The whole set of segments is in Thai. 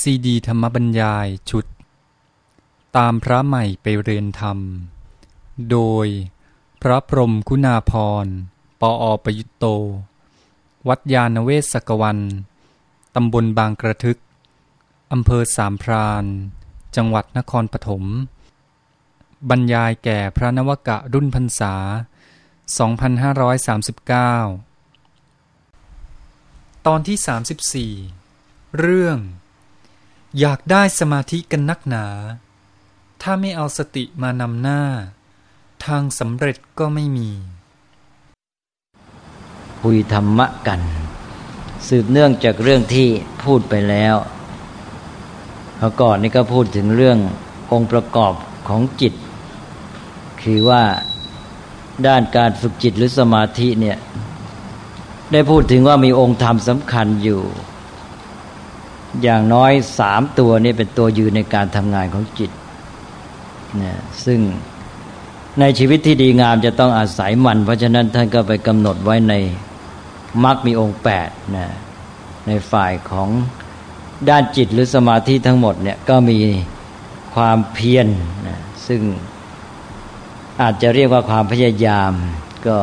ซีดีธรรมบรรยายชุด ตามพระใหม่ไปเรียนธรรม โดยพระพรมคุณาพร ปออประยุตโต วัดยาณเวศกวัน ตำบลบางกระทึก อำเภอสามพรานจังหวัดนครปฐม บรรยายแก่พระนวกะรุ่นพรรษา 2539 ตอนที่ 34 เรื่อง อยากได้สมาธิกันนักหนา ถ้าไม่เอาสติมานำหน้า ทางสำเร็จก็ไม่มี คุยธรรมะกัน สืบเนื่องจากเรื่องที่พูดไปแล้วเมื่อก่อนนี่ก็พูดถึงเรื่ององค์ประกอบของจิต คือว่าด้านการฝึกจิตหรือสมาธิเนี่ย ได้พูดถึงว่ามีองค์ธรรมสำคัญอยู่ อย่างน้อยสามตัวนี่เป็นตัวยืนในการทำงานของจิตนะซึ่งในชีวิตที่ดีงามจะต้องอาศัยมัน เพราะฉะนั้นท่านก็ไปกำหนดไว้ในมรรคมีองค์แปดนะในฝ่ายของด้านจิตหรือสมาธิทั้งหมดเนี่ยก็มีความเพียรนะซึ่งอาจจะเรียกว่าความพยายาม ก็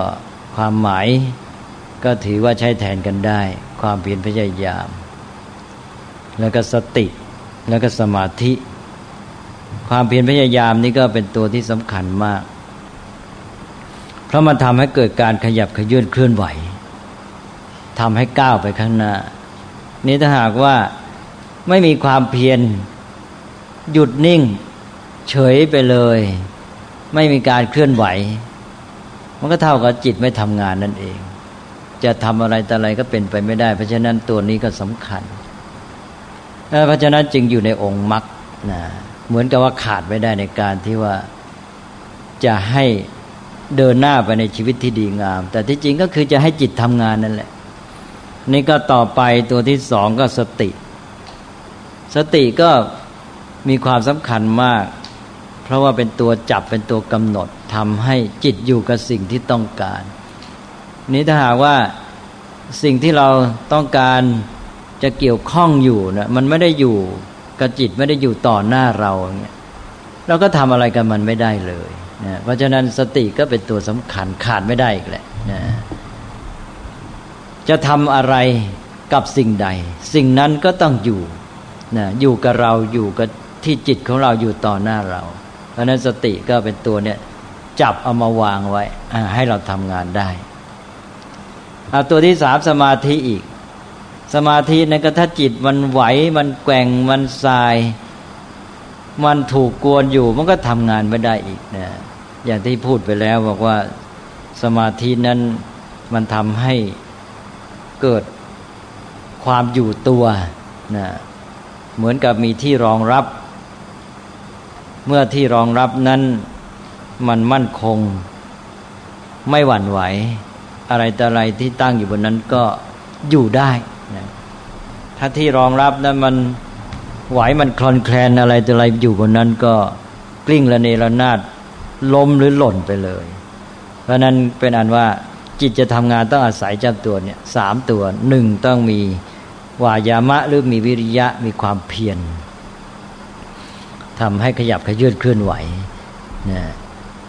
ความหมายก็ถือว่าใช้แทนกันได้ ความเพียรพยายาม แล้วก็สติ แล้วก็สมาธิ ความเพียรพยายามนี่ก็เป็นตัวที่สำคัญมาก เพราะมันทำให้เกิดการขยับขยื่นเคลื่อนไหวทำให้ก้าวไปข้างหน้า นี่ถ้าหากว่าไม่มีความเพียรหยุดนิ่ง เฉยไปเลย ไม่มีการเคลื่อนไหว มันก็เท่ากับจิตไม่ทำงานนั่นเอง จะทำอะไรแต่อะไรก็เป็นไปไม่ได้ เพราะฉะนั้นตัวนี้ก็สำคัญ เพราะฉะนั้นจึงอยู่ในองค์มรรคนะเหมือนกับว่าขาดไม่ได้ในการที่ว่าจะให้เดินหน้าไปในชีวิตที่ดีงาม แต่ที่จริงก็คือจะให้จิตทำงานนั่นแหละ นี่ก็ต่อไปตัวที่สองก็สติ สติก็มีความสำคัญมาก เพราะว่าเป็นตัวจับเป็นตัวกำหนดทำให้จิตอยู่กับสิ่งที่ต้องการ นี้ถ้าหากว่าสิ่งที่เราต้องการ จะเกี่ยวข้องอยู่นะมันไม่ได้อยู่กับจิตไม่ได้อยู่ต่อหน้าเราเนี่ยเราก็ทำอะไรกับมันไม่ได้เลยนะเพราะฉะนั้นสติก็เป็นตัวสำคัญขาดไม่ได้อีกแหละนะจะทำอะไรกับสิ่งใด สิ่งนั้นก็ต้องอยู่นะอยู่กับเราอยู่กับที่จิตของเราอยู่ต่อหน้าเรา เพราะนั้นสติก็เป็นตัวเนี่ยจับเอามาวางไว้ให้เราทำงานได้เอาตัวที่สามสมาธิอีก สมาธินั่นก็ถ้าจิตมันไหวมันแกว่งมันสาย มันถูกกวนอยู่ มันก็ทำงานไม่ได้อีกนะอย่างที่พูดไปแล้วบอกว่าสมาธินั้นมันทำให้เกิดความอยู่ตัวนะเหมือนกับมีที่รองรับ เมื่อที่รองรับนั้นมันมั่นคง ไม่หวั่นไหว อะไรแต่อะไรที่ตั้งอยู่บนนั้นก็อยู่ได้ นะถ้าที่รองรับนั้นมันไหวมันคลอนแคลนอะไรแต่อะไรอยู่บนนั้นก็กลิ้งละเนระนาดล้มหรือหล่นไปเลย เพราะนั้นเป็นอันว่าจิตจะทำงานต้องอาศัยเจ้าตัวเนี่ยสามตัวหนึ่งต้องมีวายามะหรือมีวิริยะมีความเพียรทำให้ขยับขยื่นเคลื่อนไหวนะ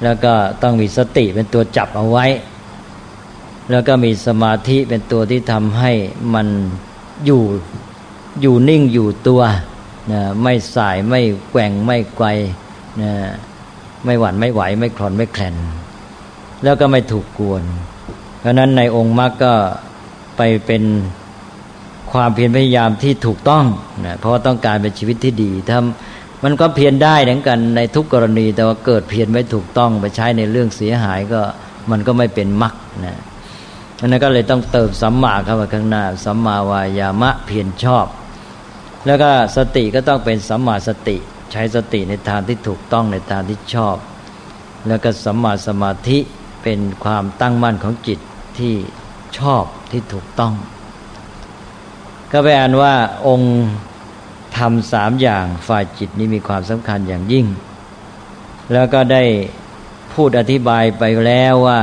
แล้วก็ต้องมีสติเป็นตัวจับเอาไว้ แล้วก็มีสมาธิเป็นตัวที่ทำให้มันอยู่อยู่นิ่งอยู่ตัวนะไม่สายไม่แกว่งไม่ไกวนะไม่หวั่นไม่ไหว ไม่คลอนไม่แคลนแล้วก็ไม่ถูกกวน เพราะนั้นในองค์มรรคก็ไปเป็นความเพียรพยายามที่ถูกต้องนะเพราะต้องการเป็นชีวิตที่ดีทำมันก็เพียรได้เหมือนกันในทุกกรณี แต่ว่าเกิดเพียรไม่ถูกต้องไปใช้ในเรื่องเสียหายก็มันก็ไม่เป็นมรรคนะ เพราะนั้นก็เลยต้องเติมสัมมาเข้ามาข้างหน้าสัมมาวายามะเพียรชอบ แล้วก็สติก็ต้องเป็นสัมมาสติ ใช้สติในทางที่ถูกต้องในทางที่ชอบ แล้วก็สัมมาสมาธิเป็นความตั้งมั่นของจิตที่ชอบที่ถูกต้อง ก็แปลว่าองค์ทำสามอย่างฝ่ายจิตนี้มีความสำคัญอย่างยิ่ง แล้วก็ได้พูดอธิบายไปแล้วว่า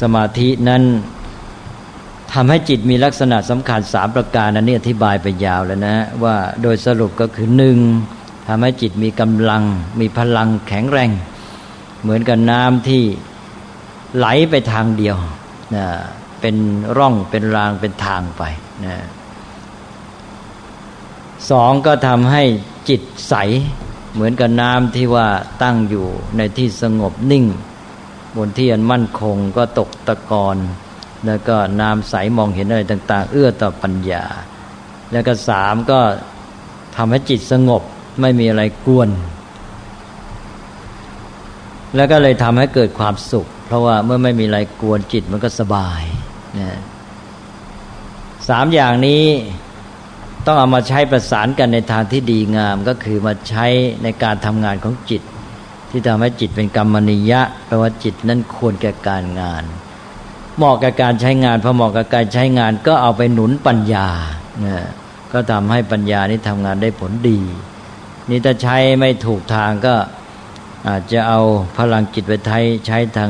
สมาธินั้นทำให้จิตมีลักษณะสำคัญสามประการอันนี้อธิบายไปยาวแล้วนะว่าโดยสรุปก็คือหนึ่งทำให้จิตมีกำลัง มีพลังแข็งแรง เหมือนกับน้ำที่ไหลไปทางเดียวนะเป็นร่องเป็นรางเป็นทางไปนะสองก็ทำให้จิตใส เหมือนกับน้ำที่ว่าตั้งอยู่ในที่สงบนิ่ง บนที่อันมั่นคงก็ตกตะกอนแล้วก็น้ำใสมองเห็นอะไรต่าง ๆ เอื้อต่อปัญญา แล้วก็สามก็ทำให้จิตสงบไม่มีอะไรกวน แล้วก็เลยทำให้เกิดความสุข เพราะว่าเมื่อไม่มีอะไรกวนจิตมันก็สบายนะสามอย่างนี้ต้องเอามาใช้ประสานกันในทางที่ดีงามก็คือมาใช้ในการทำงานของจิต ที่ทำให้จิตเป็นกรรมนิยะแปลว่าจิตนั้นควรแก่การงาน เหมาะกับการใช้งานพอเหมาะกับการใช้งานก็เอาไปหนุนปัญญาเนะก็ทำให้ปัญญานี้ทำงานได้ผลดี นี่ถ้าใช้ไม่ถูกทางก็อาจจะเอาพลังจิตไปใช้ใช้ทาง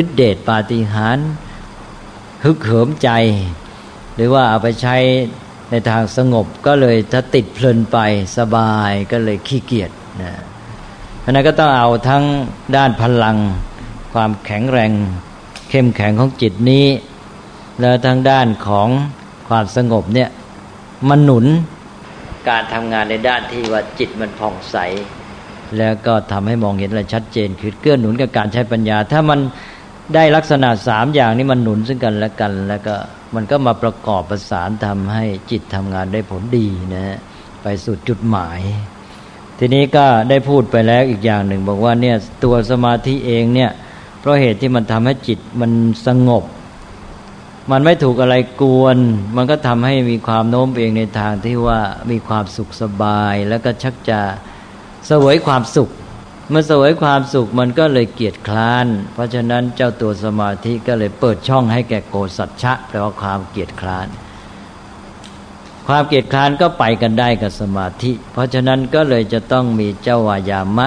ฤทธิเดชปาฏิหาริย์ฮึกเหิมใจ หรือว่าเอาไปใช้ในทางสงบก็เลยถ้าติดเพลินไปสบายก็เลยขี้เกียจนะ ราะนั้นก็ต้องเอาทั้งด้านพลัง ความแข็งแรง เข้มแข็งของจิตนี้ แล้วทางด้านของความสงบเนี่ยมันหนุนการทำงานในด้านที่ว่าจิตมันผ่องใส แล้วก็ทำให้มองเห็นอะไรชัดเจน คือเกื้อหนุนกับการใช้ปัญญา ถ้ามันได้ลักษณะสามอย่างนี้มันหนุนซึ่งกันและกัน แล้วก็มันก็มาประกอบประสานทำให้จิตทำงานได้ผลดีนะฮะไปสู่จุดหมาย ทีนี้ก็ได้พูดไปแล้วอีกอย่างหนึ่ง บอกว่าเนี่ยตัวสมาธิเองเนี่ย เพราะเหตุที่มันทำให้จิตมันสงบ มันไม่ถูกอะไรกวน มันก็ทำให้มีความโน้มเองในทางที่ว่ามีความสุขสบาย แล้วก็ชักจะสวยความสุขเมื่อสวยความสุขมันก็เลยเกียจคร้าน เพราะฉะนั้นเจ้าตัวสมาธิก็เลยเปิดช่องให้แก่โกสัจฉะแปลว่าความเกียจคร้าน ความเกียจคร้านก็ไปกันได้กับสมาธิ เพราะฉะนั้นก็เลยจะต้องมีเจ้าวายามะ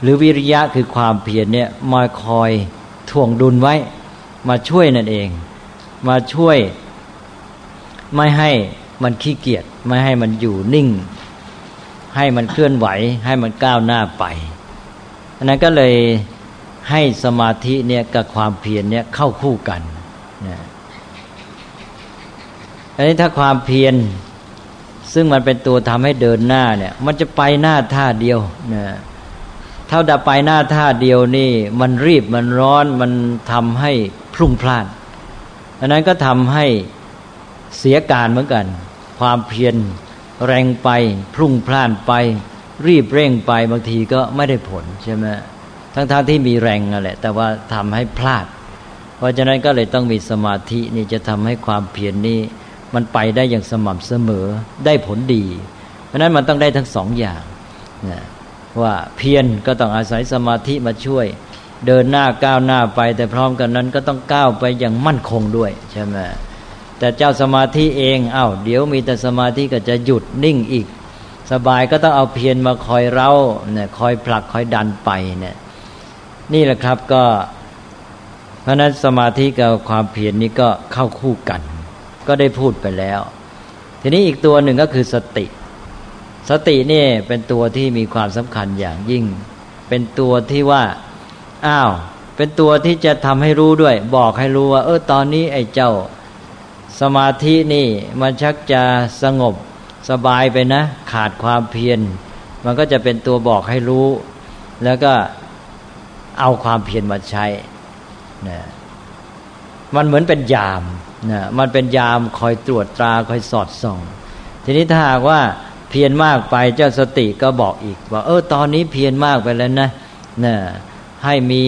หรือวิริยะคือความเพียรเนี่ยมาคอยถ่วงดุลไว้ มาช่วยนั่นเอง มาช่วยไม่ให้มันขี้เกียจไม่ให้มันอยู่นิ่ง ให้มันเคลื่อนไหว ให้มันก้าวหน้าไปอันนั้นก็เลยให้สมาธิเนี่ยกับความเพียรเนี่ยเข้าคู่กันนะ อันนี้ถ้าความเพียรซึ่งมันเป็นตัวทำให้เดินหน้าเนี่ย มันจะไปหน้าท่าเดียวนะเท่าดับไปหน้าท่าเดียวนี่ มันรีบมันร้อนมันทำให้พลุ่งพล่านอันนั้นก็ทำให้เสียการเหมือนกัน ความเพียรแรงไปพลุ่งพล่านไป รีบเร่งไปบางทีก็ไม่ได้ผลใช่ไหมทั้งๆทที่มีแรงนั่นแหละ แต่ว่าทำให้พลาด เพราะฉะนั้นก็เลยต้องมีสมาธินี่จะทำให้ความเพียรนนี้ มันไปได้อย่างสม่ำเสมอได้ผลดี เพราะนั้นมันต้องได้ทั้งสองอย่างนะว่าเพียรก็ต้องอาศัยสมาธิมาช่วย เดินหน้าก้าวหน้าไป แต่พร้อมกันนั้นก็ต้องก้าวไปอย่างมั่นคงด้วยใช่ไหมแต่เจ้าสมาธิเองอา้าวเดี๋ยวมีแต่สมาธิก็จะหยุดนิ่งอีก สบายก็ต้องเอาเพียรมาคอยเร้าเนี่ยคอยผลักคอยดันไปเนี่ยนี่แหละครับก็ เพราะนั้นสมาธิกับความเพียรนนี้ก็เข้าคู่กัน ก็ได้พูดไปแล้ว ทีนี้อีกตัวหนึ่งก็คือสติ สตินี่เป็นตัวที่มีความสำคัญอย่างยิ่ง เป็นตัวที่ว่าอ้าวเป็นตัวที่จะทำให้รู้ด้วย บอกให้รู้ว่า เออตอนนี้ไอ้เจ้าสมาธินี่มันชักจะสงบสบายไปนะ ขาดความเพียรมันก็จะเป็นตัวบอกให้รู้ แล้วก็เอาความเพียรมาใช้นะมันเหมือนเป็นยาม นะมันเป็นยามคอยตรวจตราคอยสอดส่อง ทีนี้ถ้าหากว่าเพียรมากไปเจ้าสติก็บอกอีกว่าเออตอนนี้เพียรมากไปแล้วนะนะให้มี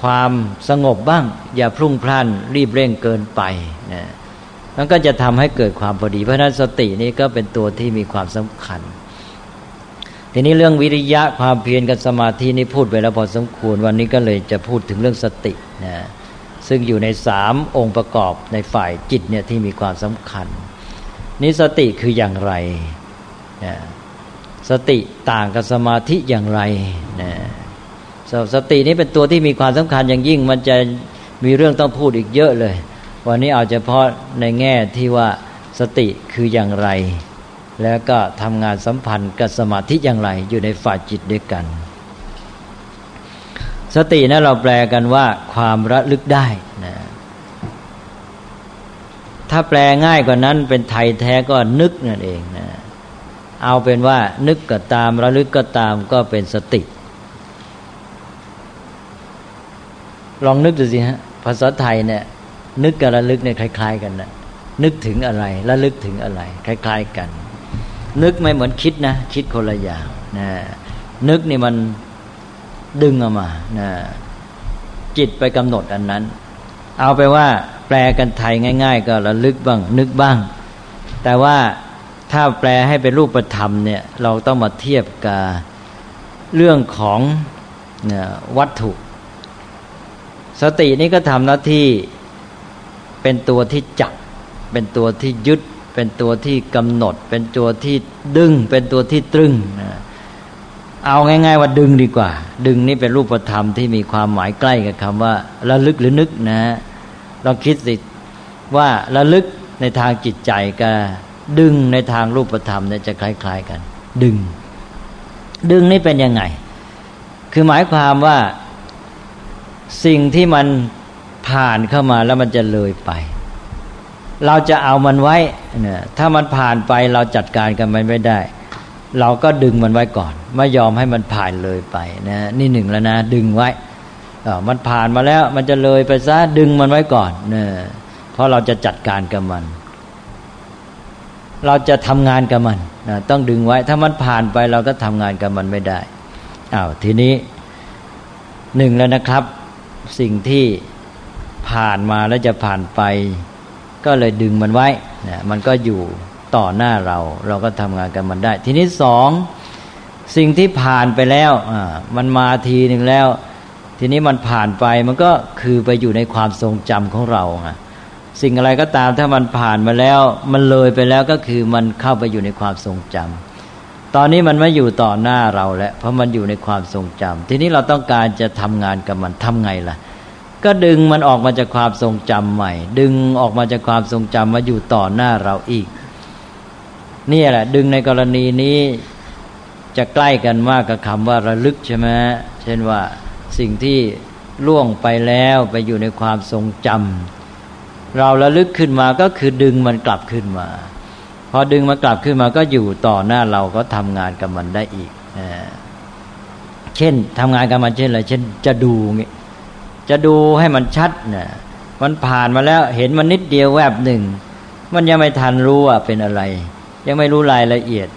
ความสงบบ้าง อย่าพรุ่งพล่านรีบเร่งเกินไปนะมันก็จะทำให้เกิดความพอดี เพราะนั้นสตินี้ก็เป็นตัวที่มีความสำคัญ ทีนี้เรื่องวิริยะความเพียรกับสมาธินี่พูดไปแล้วพอสมควร วันนี้ก็เลยจะพูดถึงเรื่องสตินะ ซึ่งอยู่ในสามองค์ประกอบในฝ่ายจิตเนี่ยที่มีความสำคัญนี้สติคืออย่างไรสติต่างกับสมาธิอย่างไรนะสตินี้เป็นตัวที่มีความสำคัญอย่างยิ่ง มันจะมีเรื่องต้องพูดอีกเยอะเลย วันนี้เอาเฉพาะในแง่ที่ว่าสติคืออย่างไร แล้วก็ทำงานสัมพันธ์กับสมาธิอย่างไร อยู่ในฝ่ายจิตด้วยกัน สตินะเราแปลกันว่า ความระลึกได้นะถ้าแปลง่ายกว่านั้นเป็นไทยแท้ก็นึกนั่นเองนะเอาเป็นว่านึกก็ตามระลึกก็ตามก็เป็นสติ ลองนึกดูสิฮะภาษาไทยเนี่ย นึกกับระลึกเนี่ยคล้าย ๆ กันนะนึกถึงอะไรระลึกถึงอะไร คล้าย ๆ กัน นึกไม่เหมือนคิดนะ คิดคนละอย่างนะนึกนี่มัน ดึงออกมานะจิตไปกำหนดอันนั้น เอาไปว่า แปลกันไทยง่าย ๆ ก็ระลึกบ้าง นึกบ้าง แต่ว่าถ้าแปลให้เป็นรูปธรรมเนี่ยเราต้องมาเทียบกับเรื่องของวัตถุ สตินี้ก็ทำหน้าที่เป็นตัวที่จับ เป็นตัวที่ยึด เป็นตัวที่กำหนด เป็นตัวที่ดึง เป็นตัวที่ตรึง เอาง่าย ๆ ว่าดึงดีกว่า ดึงนี่เป็นรูปธรรมที่มีความหมายใกล้กับคำว่าระลึกหรือนึกนะลองคิดสิว่าระลึกในทางจิตใจกับดึงในทางรูปธรรมเนี่ยจะคล้าย ๆ กัน ดึง ดึงนี่เป็นยังไง คือหมายความว่าสิ่งที่มันผ่านเข้ามาแล้วมันจะเลยไป เราจะเอามันไว้เนี่ยถ้ามันผ่านไปเราจัดการกันมันไม่ได้ เราก็ดึงมันไว้ก่อน ไม่ยอมให้มันผ่านเลยไปนะนี่หนึ่งแล้วนะ ดึงไว้มันผ่านมาแล้วมันจะเลยไปซะดึงมันไว้ก่อนเนะเพราะเราจะจัดการกับมัน เราจะทำงานกับมันนะต้องดึงไว้ ถ้ามันผ่านไปเราก็ทำงานกับมันไม่ได้อ้าวทีนี้หนึ่งแล้วนะครับ สิ่งที่ผ่านมาแล้วจะผ่านไป ก็เลยดึงมันไว้นะมันก็อยู่ ต่อหน้าเรา เราก็ทำงานกับมันได้ ทีนี้สองสิ่งที่ผ่านไปแล้วมันมาทีหนึ่งแล้ว ทีนี้มันผ่านไปมันก็คือไปอยู่ในความทรงจำของเราไงสิ่งอะไรก็ตามถ้ามันผ่านมาแล้ว มันเลยไปแล้วก็คือมันเข้าไปอยู่ในความทรงจำตอนนี้มันไม่อยู่ต่อหน้าเราแล้วเพราะมันอยู่ในความทรงจำทีนี้เราต้องการจะทำงานกับมันทำไงล่ะก็ดึงมันออกมาจากความทรงจำใหม่ ดึงออกมาจากความทรงจำมาอยู่ต่อหน้าเราอีก นี่แหละ ดึงในกรณีนี้จะใกล้กันมากกับคำว่าระลึกใช่ไหมเช่นว่าสิ่งที่ล่วงไปแล้วไปอยู่ในความทรงจำเราระลึกขึ้นมาก็คือดึงมันกลับขึ้นมา พอดึงมันกลับขึ้นมาก็อยู่ต่อหน้าเราก็ทำงานกับมันได้อีกเช่นทำงานกับมันเช่นอะไรเช่น จะดูงี้จะดูให้มันชัดนะมันผ่านมาแล้วเห็นมันนิดเดียวแวบหนึ่ง มันยังไม่ทันรู้ว่าเป็นอะไร ยังไม่รู้รายละเอียด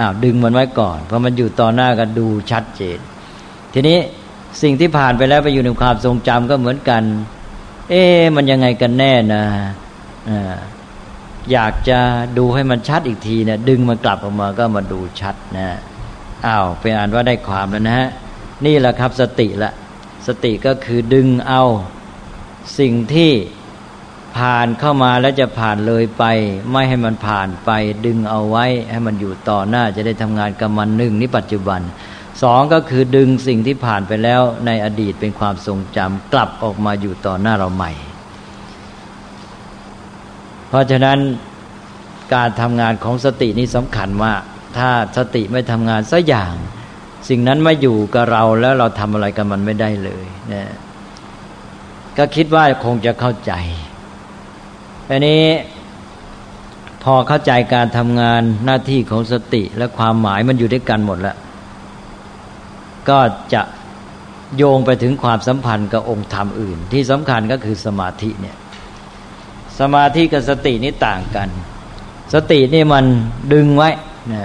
อ้าวดึงมันไว้ก่อนเพราะมันอยู่ต่อหน้าก็ดูชัดเจน ทีนี้สิ่งที่ผ่านไปแล้วไปอยู่ในความทรงจำก็เหมือนกัน เอ๊มันยังไงกันแน่นะอยากจะดูให้มันชัดอีกทีนะดึงมันกลับออกมาก็มาดูชัดนะอ้าวไปอ่านว่าได้ความแล้วนะฮะนี่แหละครับสติละ สติก็คือดึงเอาสิ่งที่ ผ่านเข้ามาแล้วจะผ่านเลยไป ไม่ให้มันผ่านไป ดึงเอาไว้ให้มันอยู่ต่อหน้าจะได้ทำงานกับมันหนึ่งนี่ปัจจุบันสองก็คือดึงสิ่งที่ผ่านไปแล้วในอดีตเป็นความทรงจำกลับออกมาอยู่ต่อหน้าเราใหม่ เพราะฉะนั้นการทำงานของสตินี้สำคัญมากถ้าสติไม่ทำงานสักอย่าง สิ่งนั้นไม่อยู่กับเราแล้วเราทำอะไรกับมันไม่ได้เลยนะก็คิดว่าคงจะเข้าใจ อันนี้พอเข้าใจการทำงานหน้าที่ของสติและความหมายมันอยู่ด้วยกันหมดแล้ว ก็จะโยงไปถึงความสัมพันธ์กับองค์ธรรมอื่น ที่สำคัญก็คือสมาธิเนี่ยสมาธิกับสตินี่ต่างกัน สตินี่มันดึงไว้นะ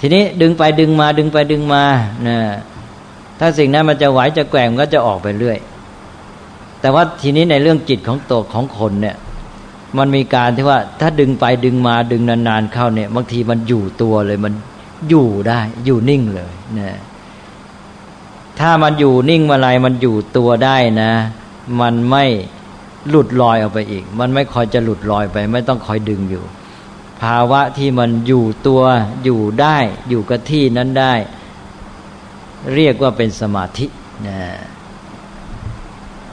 ทีนี้ดึงไปดึงมาดึงไปดึงมานะถ้าสิ่งนั้นมันจะไหวจะแกว่งก็จะออกไปเรื่อย แต่ว่าทีนี้ในเรื่องจิตของตัวของคนเนี่ย มันมีการที่ว่าถ้าดึงไปดึงมาดึงนานๆเข้าเนี่ยบางทีมันอยู่ตัวเลยมันอยู่ได้ อยู่นิ่งเลยนะถ้ามันอยู่นิ่งมาไรมันอยู่ตัวได้นะ มันไม่หลุดลอยออกไปอีก มันไม่คอยจะหลุดลอยไป ไม่ต้องคอยดึงอยู่ ภาวะที่มันอยู่ตัวอยู่ได้ อยู่กับที่นั้นได้ เรียกว่าเป็นสมาธินะ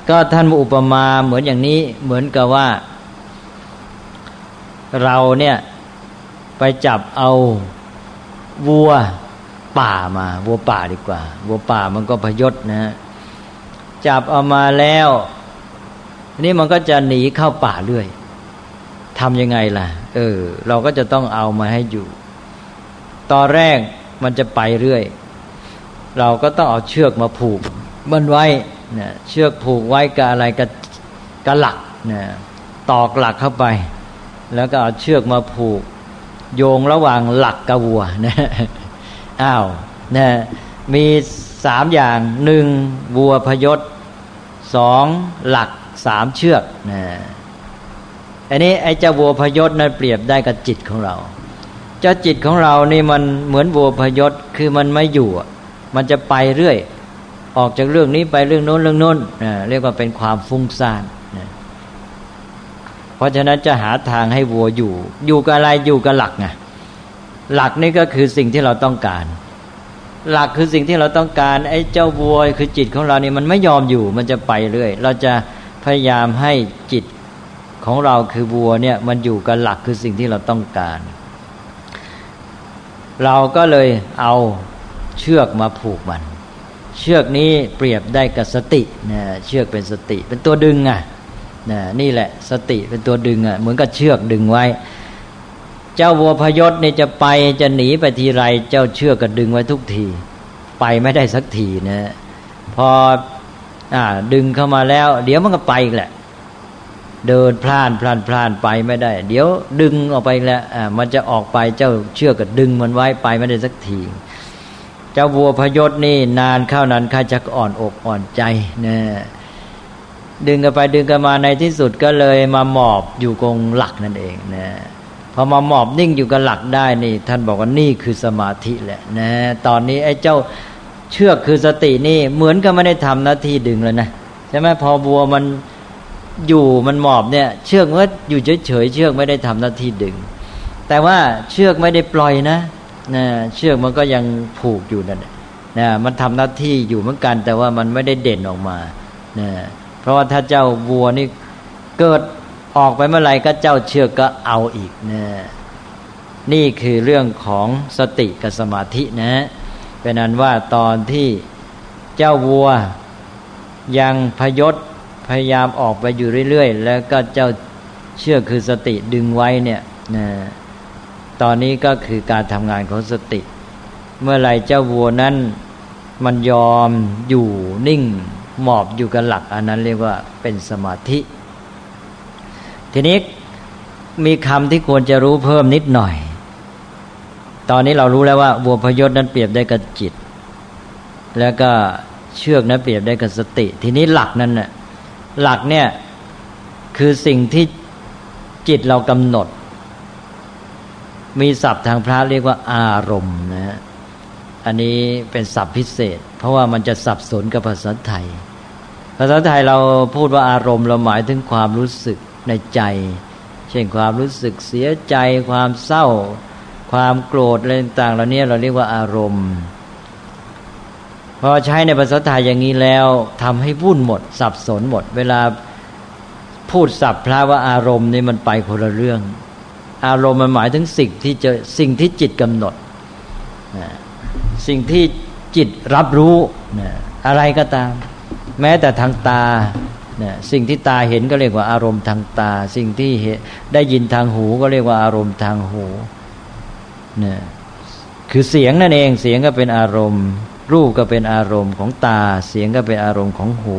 ก็ท่านอุปมาเหมือนอย่างนี้เหมือนกับว่า เราเนี่ยไปจับเอาวัวป่ามา วัวป่าดีกว่า วัวป่ามันก็พยศนะฮะจับเอามาแล้ว นี่มันก็จะหนีเข้าป่าเรื่อยทำยังไงล่ะ เออ เราก็จะต้องเอามาให้อยู่ ตอนแรกมันจะไปเรื่อย เราก็ต้องเอาเชือกมาผูกมันไว้ นะเชือกผูกไว้กับอะไรกับกับหลักนะตอกหลักเข้าไป แล้วก็เอาเชือกมาผูก โยงระหว่างหลักกับวัวนะอ้าวนะมีสามอย่างหนึ่งวัวพยศสองหลักสามเชือกนะอันนี้ไอ้เจ้าวัวพยศนั้นเปรียบได้กับจิตของเรา เจ้าจิตของเรานี่มันเหมือนวัวพยศคือมันไม่อยู่ มันจะไปเรื่อย ออกจากเรื่องนี้ไปเรื่องโน้นเรื่องโน้นเรียกว่าเป็นความฟุ้งซ่านเพราะฉะนั้นจะหาทางให้วัวอยู่ อยู่กับอะไรอยู่กับหลักไงหลักนี่ก็คือสิ่งที่เราต้องการ หลักคือสิ่งที่เราต้องการไอ้เจ้าวัวคือจิตของเรานี่มันไม่ยอมอยู่มันจะไปเรื่อยเราจะพยายามให้จิตของเราคือวัวเนี่ยมันอยู่กับหลักคือสิ่งที่เราต้องการ เราก็เลยเอาเชือกมาผูกมัน เชือกนี้เปรียบได้กับสตินะเชือกเป็นสติ เป็นตัวดึงอะนะนี่แหละสติเป็นตัวดึงอะเหมือนกับเชือกดึงไว้ เจ้าวัวพยศเนี่ยจะไปจะหนีไปทีไร เจ้าเชือกก็ดึงไว้ทุกที ไปไม่ได้สักทีนะพออ่าดึงเข้ามาแล้ว เดี๋ยวมันก็ไปอีกแหละ เดินพลานพลานพลานไปไม่ได้ เดี๋ยวดึงออกไปแล้วอ่ามันจะออกไปเจ้าเชือกก็ดึงมันไว้ไปไม่ได้สักที เจ้าวัวพยศนี่นานเข้านั้นข้าจะอ่อนอกอ่อนใจนะดึงกันไปดึงกันมาในที่สุดก็เลยมาหมอบอยู่กงหลักนั่นเองนะพอมาหมอบนิ่งอยู่กับหลักได้นี่ ท่านบอกว่านี่คือสมาธิแหละนะตอนนี้ไอ้เจ้าเชือกคือสตินี่เหมือนกับไม่ได้ทำหน้าที่ดึงแล้วนะใช่ไหมพอบัวมันอยู่มันหมอบเนี่ย เชือกมันอยู่เฉยๆเชือกไม่ได้ทำหน้าที่ดึง แต่ว่าเชือกไม่ได้ปล่อยนะ นะเชือกมันก็ยังผูกอยู่นั่นนะมันทำหน้าที่อยู่เหมือนกัน แต่ว่ามันไม่ได้เด่นออกมานะเพราะว่าถ้าเจ้าวัวนี่เกิดออกไปเมื่อไหร่ก็เจ้าเชือกก็เอาอีกนะนี่คือเรื่องของสติกับสมาธินะเป็นนั้นว่าตอนที่เจ้าวัวยังพยศพยายามออกไปอยู่เรื่อยๆ แล้วก็เจ้าเชื่อคือสติดึงไว้เนี่ยนะ ตอนนี้ก็คือการทำงานของสติ เมื่อไรเจ้าวัวนั้นมันยอมอยู่นิ่งหมอบอยู่กับหลัก อันนั้นเรียกว่าเป็นสมาธิ ทีนี้มีคำที่ควรจะรู้เพิ่มนิดหน่อย ตอนนี้เรารู้แล้วว่าวัวพยศนั้นเปรียบได้กับจิต แล้วก็เชือกนั้นเปรียบได้กับสติ ทีนี้หลักนั้นน่ะหลักเนี่ยคือสิ่งที่จิตเรากำหนด มีศัพท์ทางพระเรียกว่าอารมณ์นะฮะอันนี้เป็นศัพท์พิเศษ เพราะว่ามันจะสับสนกับภาษาไทย ภาษาไทยเราพูดว่าอารมณ์เราหมายถึงความรู้สึกในใจ เช่นความรู้สึกเสียใจ ความเศร้า ความโกรธอะไรต่างๆเหล่านี้เราเรียกว่าอารมณ์พอใช้ในภาษาไทยอย่างนี้แล้วทำให้วุ่นหมด สับสนหมด เวลาพูดสับพระว่าอารมณ์นี่มันไปคนละเรื่อง อารมณ์มันหมายถึงสิ่งที่จะสิ่งที่จิตกำหนดสิ่งที่จิตรับรู้อะไรก็ตาม แม้แต่ทางตาสิ่งที่ตาเห็นก็เรียกว่าอารมณ์ทางตา สิ่งที่ได้ยินทางหูก็เรียกว่าอารมณ์ทางหูเนี่ยคือเสียงนั่นเองเสียงก็เป็นอารมณ์ รูปก็เป็นอารมณ์ของตา เสียงก็เป็นอารมณ์ของหู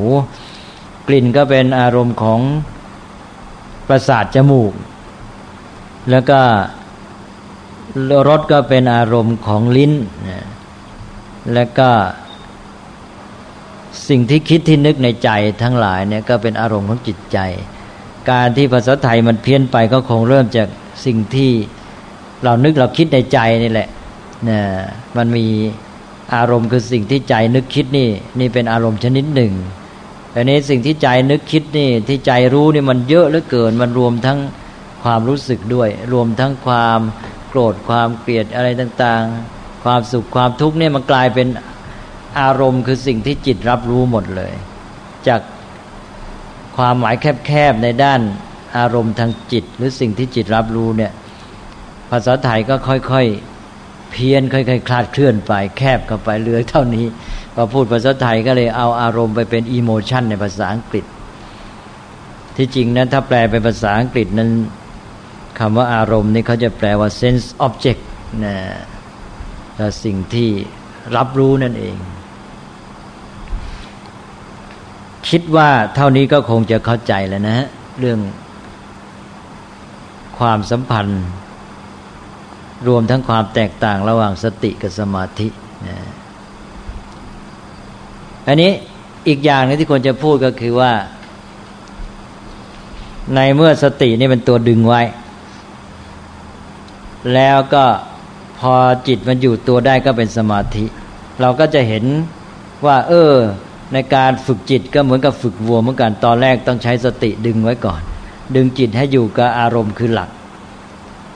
กลิ่นก็เป็นอารมณ์ของประสาทจมูก แล้วก็รสก็เป็นอารมณ์ของลิ้น แล้วก็สิ่งที่คิดที่นึกในใจทั้งหลายเนี่ยก็เป็นอารมณ์ของจิตใจ การที่ภาษาไทยมันเพี้ยนไปก็คงเริ่มจากสิ่งที่เรานึกเราคิดในใจนี่แหละนะมันมีอารมณ์คือสิ่งที่ใจนึกคิดนี่ นี่เป็นอารมณ์ชนิดหนึ่งแต่นี้สิ่งที่ใจนึกคิดนี่ ที่ใจรู้นี่มันเยอะเหลือเกิน มันรวมทั้ง ความรู้สึกด้วย รวมทั้งความโกรธความเกลียดอะไรต่างๆ ความสุขความทุกข์เนี่ยมันกลายเป็นอารมณ์คือสิ่งที่จิตรับรู้หมดเลย จากความหมายแคบๆในด้านอารมณ์ทางจิต หรือสิ่งที่จิตรับรู้เนี่ย ภาษาไทยก็ค่อยๆเพี้ยนค่อยๆคลาดเคลื่อนไปแคบเข้าไปเหลือเท่านี้พอพูดภาษาไทยก็เลยเอาอารมณ์ไปเป็นอิโมชันในภาษาอังกฤษ ที่จริงนั้นถ้าแปลเป็นภาษาอังกฤษนั้น คำว่าอารมณ์นี่เขาจะแปลว่า sense object นะแต่สิ่งที่รับรู้นั่นเอง คิดว่าเท่านี้ก็คงจะเข้าใจแล้วนะฮะเรื่องความสัมพันธ์ รวมทั้งความแตกต่างระหว่างสติกับสมาธินะอันนี้อีกอย่างนึงที่ควรจะพูดก็คือว่า ในเมื่อสตินี่เป็นตัวดึงไว้ แล้วก็พอจิตมันอยู่ตัวได้ก็เป็นสมาธิ เราก็จะเห็นว่า เออ ในการฝึกจิตก็เหมือนกับฝึกวัวเหมือนกันตอนแรกต้องใช้สติดึงไว้ก่อน ดึงจิตให้อยู่กับอารมณ์คือหลัก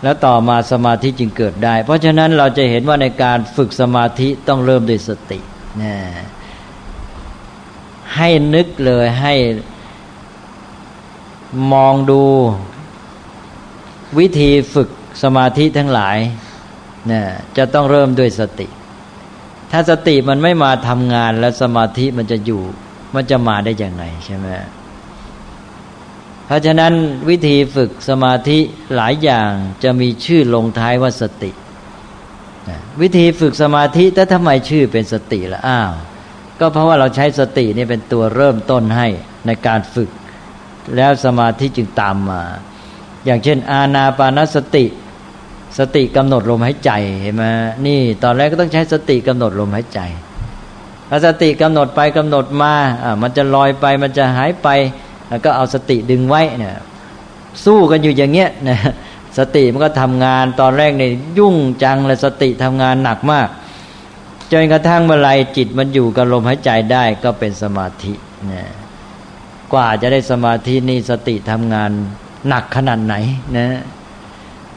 แล้วต่อมาสมาธิจึงเกิดได้ เพราะฉะนั้นเราจะเห็นว่าในการฝึกสมาธิต้องเริ่มด้วยสตินะให้นึกเลยให้มองดูวิธีฝึก สมาธิทั้งหลายนะจะต้องเริ่มด้วยสติ ถ้าสติมันไม่มาทำงานแล้วสมาธิมันจะอยู่ มันจะมาได้อย่างไรใช่ไหมเพราะฉะนั้นวิธีฝึกสมาธิหลายอย่างจะมีชื่อลงท้ายว่าสติวิธีฝึกสมาธิแต่ทำไมชื่อเป็นสติละอ้าว ก็เพราะว่าเราใช้สตินี่เป็นตัวเริ่มต้นให้ในการฝึก แล้วสมาธิจึงตามมา อย่างเช่น อาณาปานสติ สติกำหนดลมหายใจเห็นไหมนี่ตอนแรกก็ต้องใช้สติกำหนดลมหายใจถ้าสติกำหนดไปกำหนดมาอ่ามันจะลอยไปมันจะหายไปแล้วก็เอาสติดึงไว้เนี่ยสู้กันอยู่อย่างเงี้ยนะสติมันก็ทำงานตอนแรกเนี่ยยุ่งจังเลยสติทำงานหนักมากจนกระทั่งเมื่อไรจิตมันอยู่กับลมหายใจได้ก็เป็นสมาธินะกว่าจะได้สมาธินี่สติทำงานหนักขนาดไหนนะ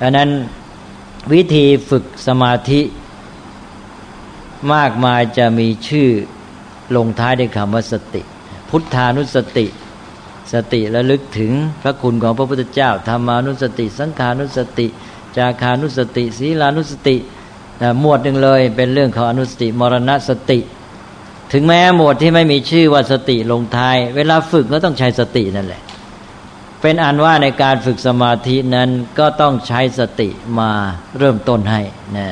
ดังนั้น วิธีฝึกสมาธิมากมายจะมีชื่อลงท้ายด้วยคำว่าสติ พุทธานุสติ สติระลึกถึงพระคุณของพระพุทธเจ้าธรรมานุสติ สังขานุสติ จาคานุสติ ศีลานุสติหมวดหนึ่งเลยเป็นเรื่องของอนุสติ มรณสติ ถึงแม้หมวดที่ไม่มีชื่อว่าสติลงท้าย เวลาฝึกก็ต้องใช้สตินั่นแหละ เป็นอันว่าในการฝึกสมาธินั้นก็ต้องใช้สติมาเริ่มต้นให้นะ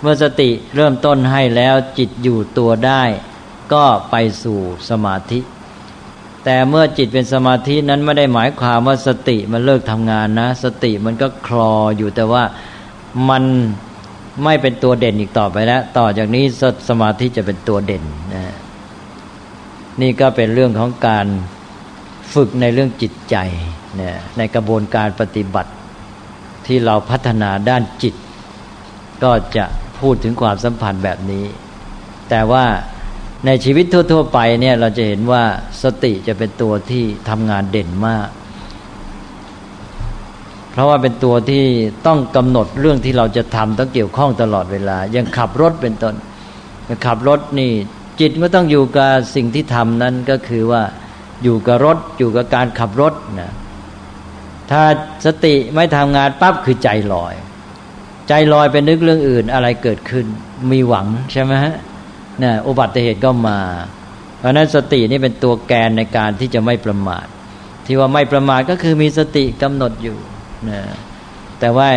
เมื่อสติเริ่มต้นให้แล้วจิตอยู่ตัวได้ ก็ไปสู่สมาธิ แต่เมื่อจิตเป็นสมาธินั้นไม่ได้หมายความว่าสติมันเลิกทำงานนะ สติมันก็คลออยู่แต่ว่ามันไม่เป็นตัวเด่นอีกต่อไปแล้ว ต่อจากนี้สสมาธิจะเป็นตัวเด่นนะนี่ก็เป็นเรื่องของการ ฝึกในเรื่องจิตใจเนะในกระบวนการปฏิบัติที่เราพัฒนาด้านจิต ก็จะพูดถึงความสัมพันธ์แบบนี้ แต่ว่าในชีวิตทั่ว ๆ ไปเนี่ยเราจะเห็นว่าสติจะเป็นตัวที่ทำงานเด่นมาก เพราะว่าเป็นตัวที่ต้องกำหนดเรื่องที่เราจะทำต้องเกี่ยวข้องตลอดเวลา ยังขับรถเป็นต้นขับรถนี่จิตก็ต้องอยู่กับสิ่งที่ทำนั้นก็คือว่า อยู่กับรถ อยู่กับการขับรถนะถ้าสติไม่ทำงานปั๊บคือใจลอย ใจลอยเป็นนึกเรื่องอื่นอะไรเกิดขึ้น มีหวังใช่ไหมฮะนะอุบัติเหตุก็มา เพราะนั้นสตินี่เป็นตัวแกนในการที่จะไม่ประมาท ที่ว่าไม่ประมาทก็คือมีสติกำหนดอยู่นะแต่ว่า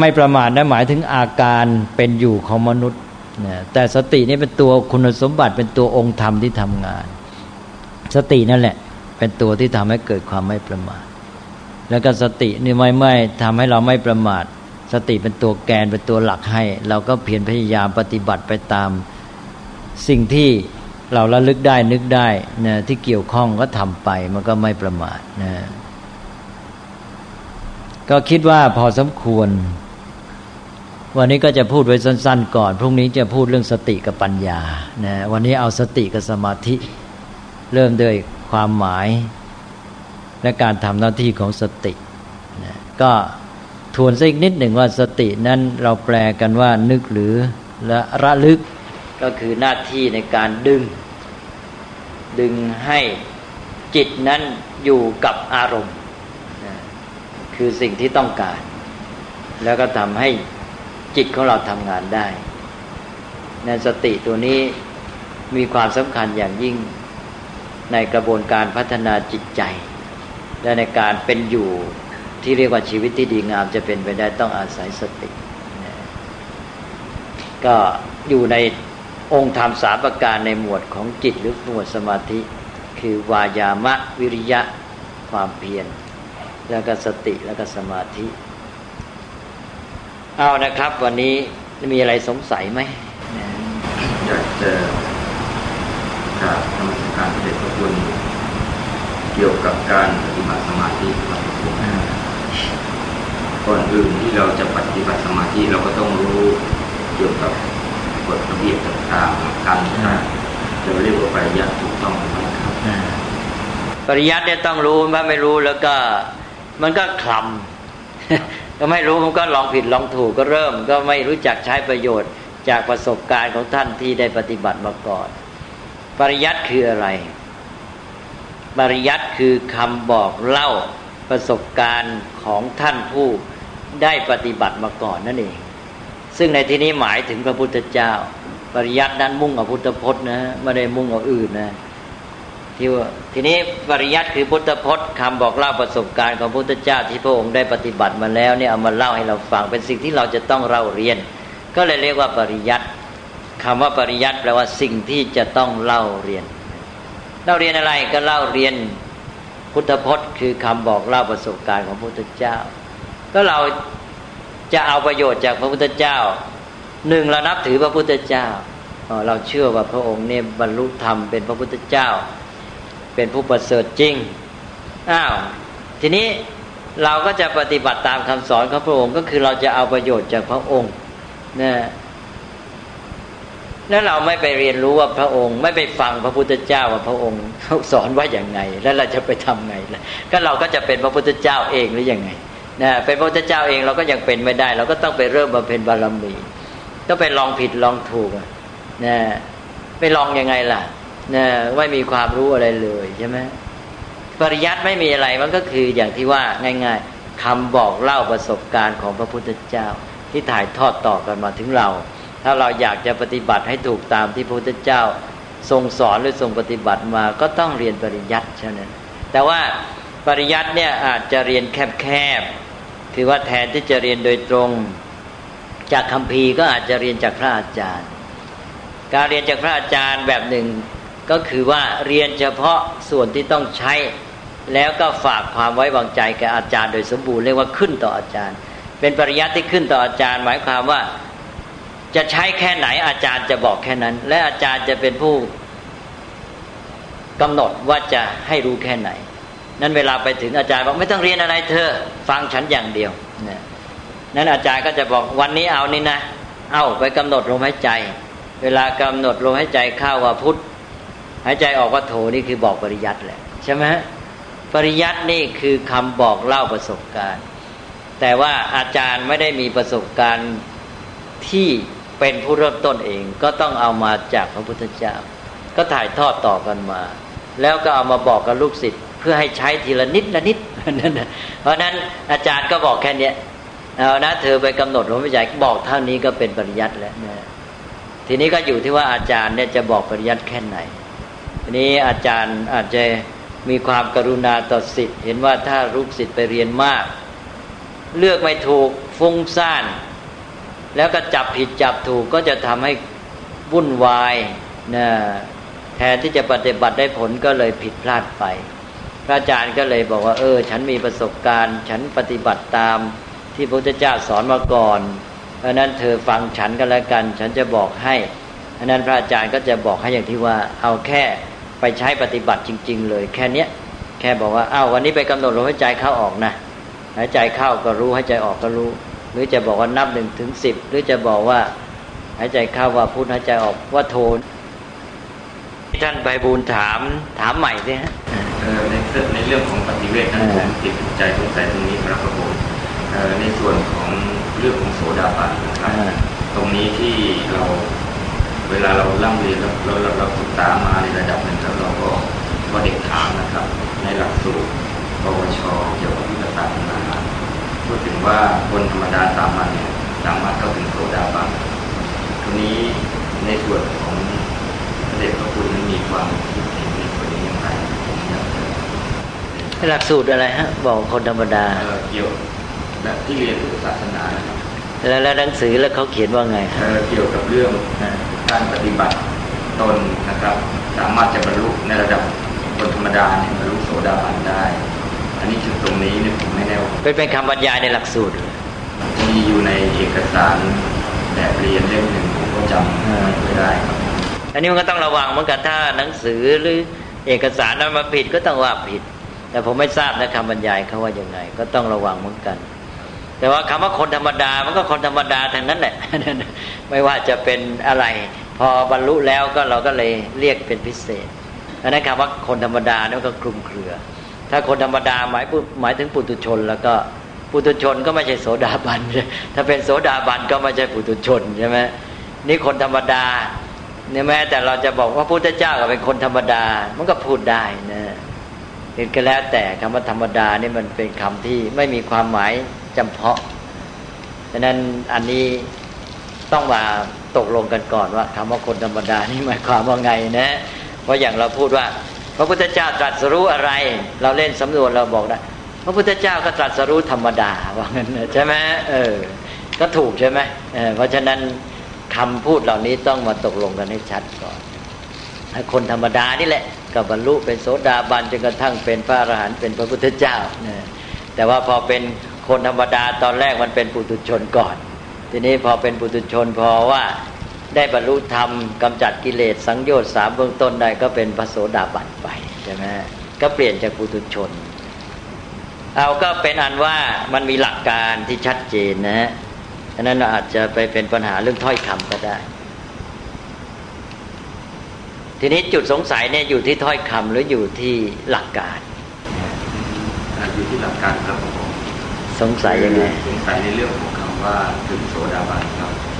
ไม่ประมาทนะหมายถึงอาการเป็นอยู่ของมนุษย์นะแต่สตินี่เป็นตัวคุณสมบัติเป็นตัวองค์ธรรมที่ทำงาน สตินั่นแหละ เป็นตัวที่ทำให้เกิดความไม่ประมาท แล้วก็สตินี่ไม่ไม่ทำให้เราไม่ประมาท สติเป็นตัวแกนเป็นตัวหลักให้ เราก็เพียรพยายามปฏิบัติไปตาม สิ่งที่เราระลึกได้นึกได้นะที่เกี่ยวข้องก็ทำไป มันก็ไม่ประมาทนะก็คิดว่าพอสมควร วันนี้ก็จะพูดไว้สั้น ๆ ก่อน พรุ่งนี้จะพูดเรื่องสติกับปัญญานะวันนี้เอาสติกับสมาธิ เริ่มด้วยความหมาย และการทำหน้าที่ของสตินะก็ทวนสักนิดหนึ่งว่าสตินั้นเราแปลกันว่านึกหรือและระลึกก็คือหน้าที่ในการดึง ดึงให้จิตนั้นอยู่กับอารมณ์ คือสิ่งที่ต้องการ แล้วก็ทำให้จิตของเราทำงานได้ในสติตัวนี้มีความสำคัญอย่างยิ่ง ในกระบวนการพัฒนาจิตใจ และในการเป็นอยู่ที่เรียกว่าชีวิตที่ดีงามจะเป็นไปได้ต้องอาศัยสติ ก็อยู่ในองค์ธรรมสาประการในหมวดของจิตหรือหมวดสมาธิ คือวายามะวิริยะความเพียร แล้วก็สติแล้วก็สมาธิ เอานะครับ วันนี้มีอะไรสงสัยไหมอยากจะกราบธรรมสการเด็จพระคุณเกี่ยวกับการปฏิบัติสมาธิครับก่อนอื่นที่เราจะปฏิบัติสมาธิเราก็ต้องรู้เกี่ยวกับกฎระเบียบต่างๆการจะเรียกว่าปริยัติถูกต้องไหมครับปริยัติเนี่ยต้องรู้ถ้าไม่รู้แล้วก็มันก็คลำก็ไม่รู้มันก็ลองผิดลองถูกก็เริ่ม ก็ไม่รู้จักใช้ประโยชน์จากประสบการณ์ของท่านที่ได้ปฏิบัติมาก่อน ปริยัติคืออะไร ปริยัติคือคำบอกเล่าประสบการณ์ของท่านผู้ได้ปฏิบัติมาก่อนนั่นเอง ซึ่งในที่นี้หมายถึงพระพุทธเจ้า ปริยัตินั้นมุ่งเอาพุทธพจน์นะไม่ได้มุ่งเอาอื่นนะที่ว่าทีนี้ปริยัติคือพุทธพจน์คำบอกเล่าประสบการณ์ของพุทธเจ้าที่พระองค์ได้ปฏิบัติมาแล้วเนี่ยเอามาเล่าให้เราฟังเป็นสิ่งที่เราจะต้องเล่าเรียน ก็เลยเรียกว่าปริยัติคำว่าปริยัติแปลว่าสิ่งที่จะต้องเล่าเรียน เล่าเรียนอะไรก็เล่าเรียนพุทธพจน์ คือคำบอกเล่าประสบการณ์ของพระพุทธเจ้า ก็เราจะเอาประโยชน์จากพระพุทธเจ้าหนึ่งเรานับถือพระพุทธเจ้า เราเชื่อว่าพระองค์เนี่ยบรรลุธรรมเป็นพระพุทธเจ้า เป็นผู้ประเสริฐจริงอ้าวทีนี้เราก็จะปฏิบัติตามคำสอนของพระองค์ก็คือเราจะเอาประโยชน์จากพระองค์นะ แล้วเราไม่ไปเรียนรู้ว่าพระองค์ ไม่ไปฟังพระพุทธเจ้าว่าพระองค์สอนว่าอย่างไง แล้วเราจะไปทำไงล่ะก็เราก็จะเป็นพระพุทธเจ้าเองหรือยังไงนะเป็นพระพุทธเจ้าเองเราก็ยังเป็นไม่ได้ เราก็ต้องไปเริ่มมาเป็นบารมีต้องไปลองผิดลองถูกนะไปลองยังไงล่ะนะไม่มีความรู้อะไรเลยใช่ไหมปริยัติไม่มีอะไรมันก็คืออย่างที่ว่าง่าย ๆคำบอกเล่าประสบการณ์ของพระพุทธเจ้าที่ถ่ายทอดต่อกันมาถึงเรา ถ้าเราอยากจะปฏิบัติให้ถูกตามที่พระพุทธเจ้าทรงสอนหรือทรงปฏิบัติมาก็ต้องเรียนปริยัติเช่นนั้น แต่ว่าปริยัติเนี่ยอาจจะเรียนแคบๆคือว่าแทนที่จะเรียนโดยตรง จากคำพีก็อาจจะเรียนจากพระอาจารย์ การเรียนจากพระอาจารย์แบบหนึ่งก็คือว่าเรียนเฉพาะส่วนที่ต้องใช้ แล้วก็ฝากความไว้วางใจแก่อาจารย์โดยสมบูรณ์เรียกว่าขึ้นต่ออาจารย์ เป็นปริยัติที่ขึ้นต่ออาจารย์ หมายความว่า จะใช้แค่ไหนอาจารย์จะบอกแค่นั้น และอาจารย์จะเป็นผู้กำหนดว่าจะให้รู้แค่ไหน นั้นเวลาไปถึงอาจารย์บอกไม่ต้องเรียนอะไรเธอ ฟังฉันอย่างเดียวนะนั้นอาจารย์ก็จะบอกวันนี้เอานี่นะ เอาไปกำหนดลมหายใจ เวลากำหนดลมหายใจเข้าว่าพุทธหายใจออกว่าโถนี่คือบอกปริยัติแหละใช่ไหมปริยัตินี่คือคำบอกเล่าประสบการณ์ แต่ว่าอาจารย์ไม่ได้มีประสบการณ์ที่ เป็นผู้เริ่มต้นเองก็ต้องเอามาจากพระพุทธเจ้า ก็ถ่ายทอดต่อกันมา แล้วก็เอามาบอกกับลูกศิษย์เพื่อให้ใช้ทีละนิดละนิดเพราะนั้นอาจารย์ก็บอกแค่นี้เอานะเธอไปกำหนดหลมหายใจบอกเท่านี้ก็เป็นปริยัติแล้วนะทีนี้ก็อยู่ที่ว่าอาจารย์เนี่ยจะบอกปริยัติแค่ไหนทีนี้อาจารย์อาจจะมีความกรุณาต่อสิทธิ์ เห็นว่าถ้าลูกศิษย์ไปเรียนมาก เลือกไม่ถูกฟุ้งซ่าน แล้วก็จับผิดจับถูกก็จะทำให้วุ่นวายนะแทนที่จะปฏิบัติได้ผลก็เลยผิดพลาดไป พระอาจารย์ก็เลยบอกว่า เออ ฉันมีประสบการณ์ ฉันปฏิบัติตามที่พระพุทธเจ้าสอนมาก่อนเพราะนั้นเธอฟังฉันก็แล้วกัน ฉันจะบอกให้อันนั้นพระอาจารย์ก็จะบอกให้อย่างที่ว่า เอาแค่ไปใช้ปฏิบัติจริง ๆ เลย แค่เนี้ยแค่บอกว่าอ้าววันนี้ไปกำหนดลมหายใจเข้าออกนะหายใจเข้าก็รู้หายใจออกก็รู้ หรือจะบอกว่านับหนึ่งถึงสิบหรือจะบอกว่าหายใจเข้าว่าพุทหายใจออกว่าโทนท่านใบบูลถามถามใหม่สิฮะในในเรื่องของปฏิเวทนั้นผมติดใจสงสัยตรงนี้ครับผมในส่วนของเรื่องของโสดาบันนะครับ ตรงนี้ที่เราเวลาเราล่ำเรียนเราเราเราศึกษามาในระดับหนึ่งแล้วเราก็ก็เด็กถามนะครับ ในหลักสูตรปวชเกี่ยวกับพุทธศาสนา พูดถึงว่าคนธรรมดาสามัญเนี่ยสามารถเข้าถึงโสดาบันทีนี้ในส่วนของพระเดชพระคุณนั้นมีความคิดเห็นในส่วนนี้อย่างไรผมอยากจะหลักสูตรอะไรฮะ บอกคนธรรมดาเอ่อเกี่ยวและที่เรียนพุทธศาสนานะครับแล้วแล้วหนังสือแล้วเขาเขียนว่าไงเอ่อเกี่ยวกับเรื่องอ่าการปฏิบัติตนนะครับ สามารถจะบรรลุในระดับคนธรรมดาเนี่ยบรรลุโสดาบันได้ อันนี้จุดตรงนี้เนี่ยผมไม่ แน่ว่าเป็นเป็นคำบรรยายในหลักสูตร มีอยู่ในเอกสารแบบเรียนเล่มหนึ่งผมก็จำไม่ค่อยได้ครับอันนี้มันก็ต้องระวังเหมือนกันถ้าหนังสือหรือเอกสารนั้นมาผิดก็ต้องว่าผิด แต่ผมไม่ทราบนะคำบรรยายเขาว่ายังไง ก็ต้องระวังเหมือนกัน แต่ว่าคำว่าคนธรรมดามันก็คนธรรมดาทางนั้นแหละไม่ว่าจะเป็นอะไร พอบรรลุแล้วก็เราก็เลยเรียกเป็นพิเศษอันนั้นคำว่าคนธรรมดานี่ก็คลุมเครือ ถ้าคนธรรมดาหมายหมายถึงปุถุชน แล้วก็ปุถุชนก็ไม่ใช่โสดาบัน ถ้าเป็นโสดาบันก็ไม่ใช่ปุถุชนใช่ไหมนี่คนธรรมดาเนี่ยแม้แต่เราจะบอกว่าพุทธเจ้าก็เป็นคนธรรมดา มันก็พูดได้นะเห็นก็แล้วแต่คำว่าธรรมดานี่มันเป็นคำที่ไม่มีความหมายจำเพาะฉะนั้นอันนี้ต้องมาตกลงกันก่อนว่าคำว่าคนธรรมดานี่หมายความว่าไงนะ เพราะอย่างเราพูดว่า พระพุทธเจ้าตรัสรู้อะไร เราเล่นสำนวนเราบอกได้พระพุทธเจ้าก็ตรัสรู้ธรรมดาว่างั้นใช่ไหมเออ ก็ถูกใช่ไหมเออเพราะฉะนั้นคำพูดเหล่านี้ต้องมาตกลงกันให้ชัดก่อนให้คนธรรมดานี่แหละก็บรรลุเป็นโสดาบันจนกระทั่งเป็นพระอรหันต์เป็นพระพุทธเจ้านะแต่ว่าพอเป็นคนธรรมดาตอนแรกมันเป็นปุถุชนก่อน ทีนี้พอเป็นปุถุชนพอว่า ได้บรรลุธรรมกำจัดกิเลสสังโยชน์สามเบื้องต้นได้ก็เป็นพระโสดาบันไปใช่ไหมก็เปลี่ยนจากปุถุชน เอาก็เป็นอันว่ามันมีหลักการที่ชัดเจนนะฮะอันนั้นเราอาจจะไปเป็นปัญหาเรื่องถ้อยคำก็ได้ ทีนี้จุดสงสัยเนี่ยอยู่ที่ถ้อยคำหรืออยู่ที่หลักการอ่าอยู่ที่หลักการครับผมสงสัยยังไงสงสัยในเรื่องของคำว่าถึงโสดาบันครับ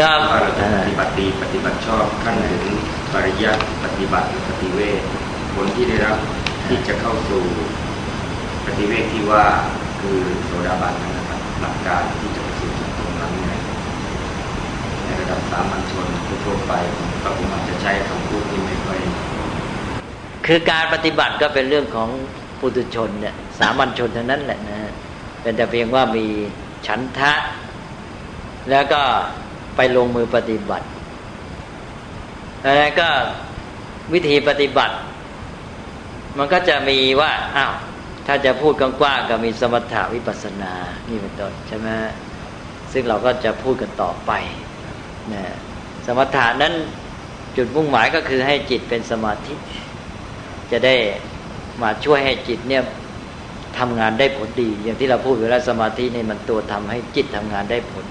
ก็ว่าเราจะอ่าปฏิบัติดีปฏิบัติชอบขั้นถึงปริยัติปฏิบัติหรือปฏิเวทผลที่ได้รับที่จะเข้าสู่ปฏิเวทที่ว่าคือโสดาบันนั้นนะครับหลักการที่จะไปสู่ตรงนั้นเนี่ยในระดับสามัญชนทั่วๆไปก็คงอาจจะใช้คำพูดที่ไม่ค่อยคือการปฏิบัติก็เป็นเรื่องของปุถุชนเนี่ยสามัญชนเท่านั้นแหละนะฮะเป็นแต่เพียงว่ามีฉันทะ แล้วก็ ไปลงมือปฏิบัติแล้วก็วิธีปฏิบัติ มันก็จะมีว่าอ้าวถ้าจะพูดกว้างๆก็มีสมถาวิปัสสนา นี่เป็นต้นใช่ไหมซึ่งเราก็จะพูดกันต่อไปนะสมถะนั้นจุดมุ่งหมายก็คือให้จิตเป็นสมาธิ จะได้มาช่วยให้จิตเนี่ยทำงานได้ผลดี อย่างที่เราพูดเวลาสมาธินี่มันตัวทำให้จิตทำงานได้ผล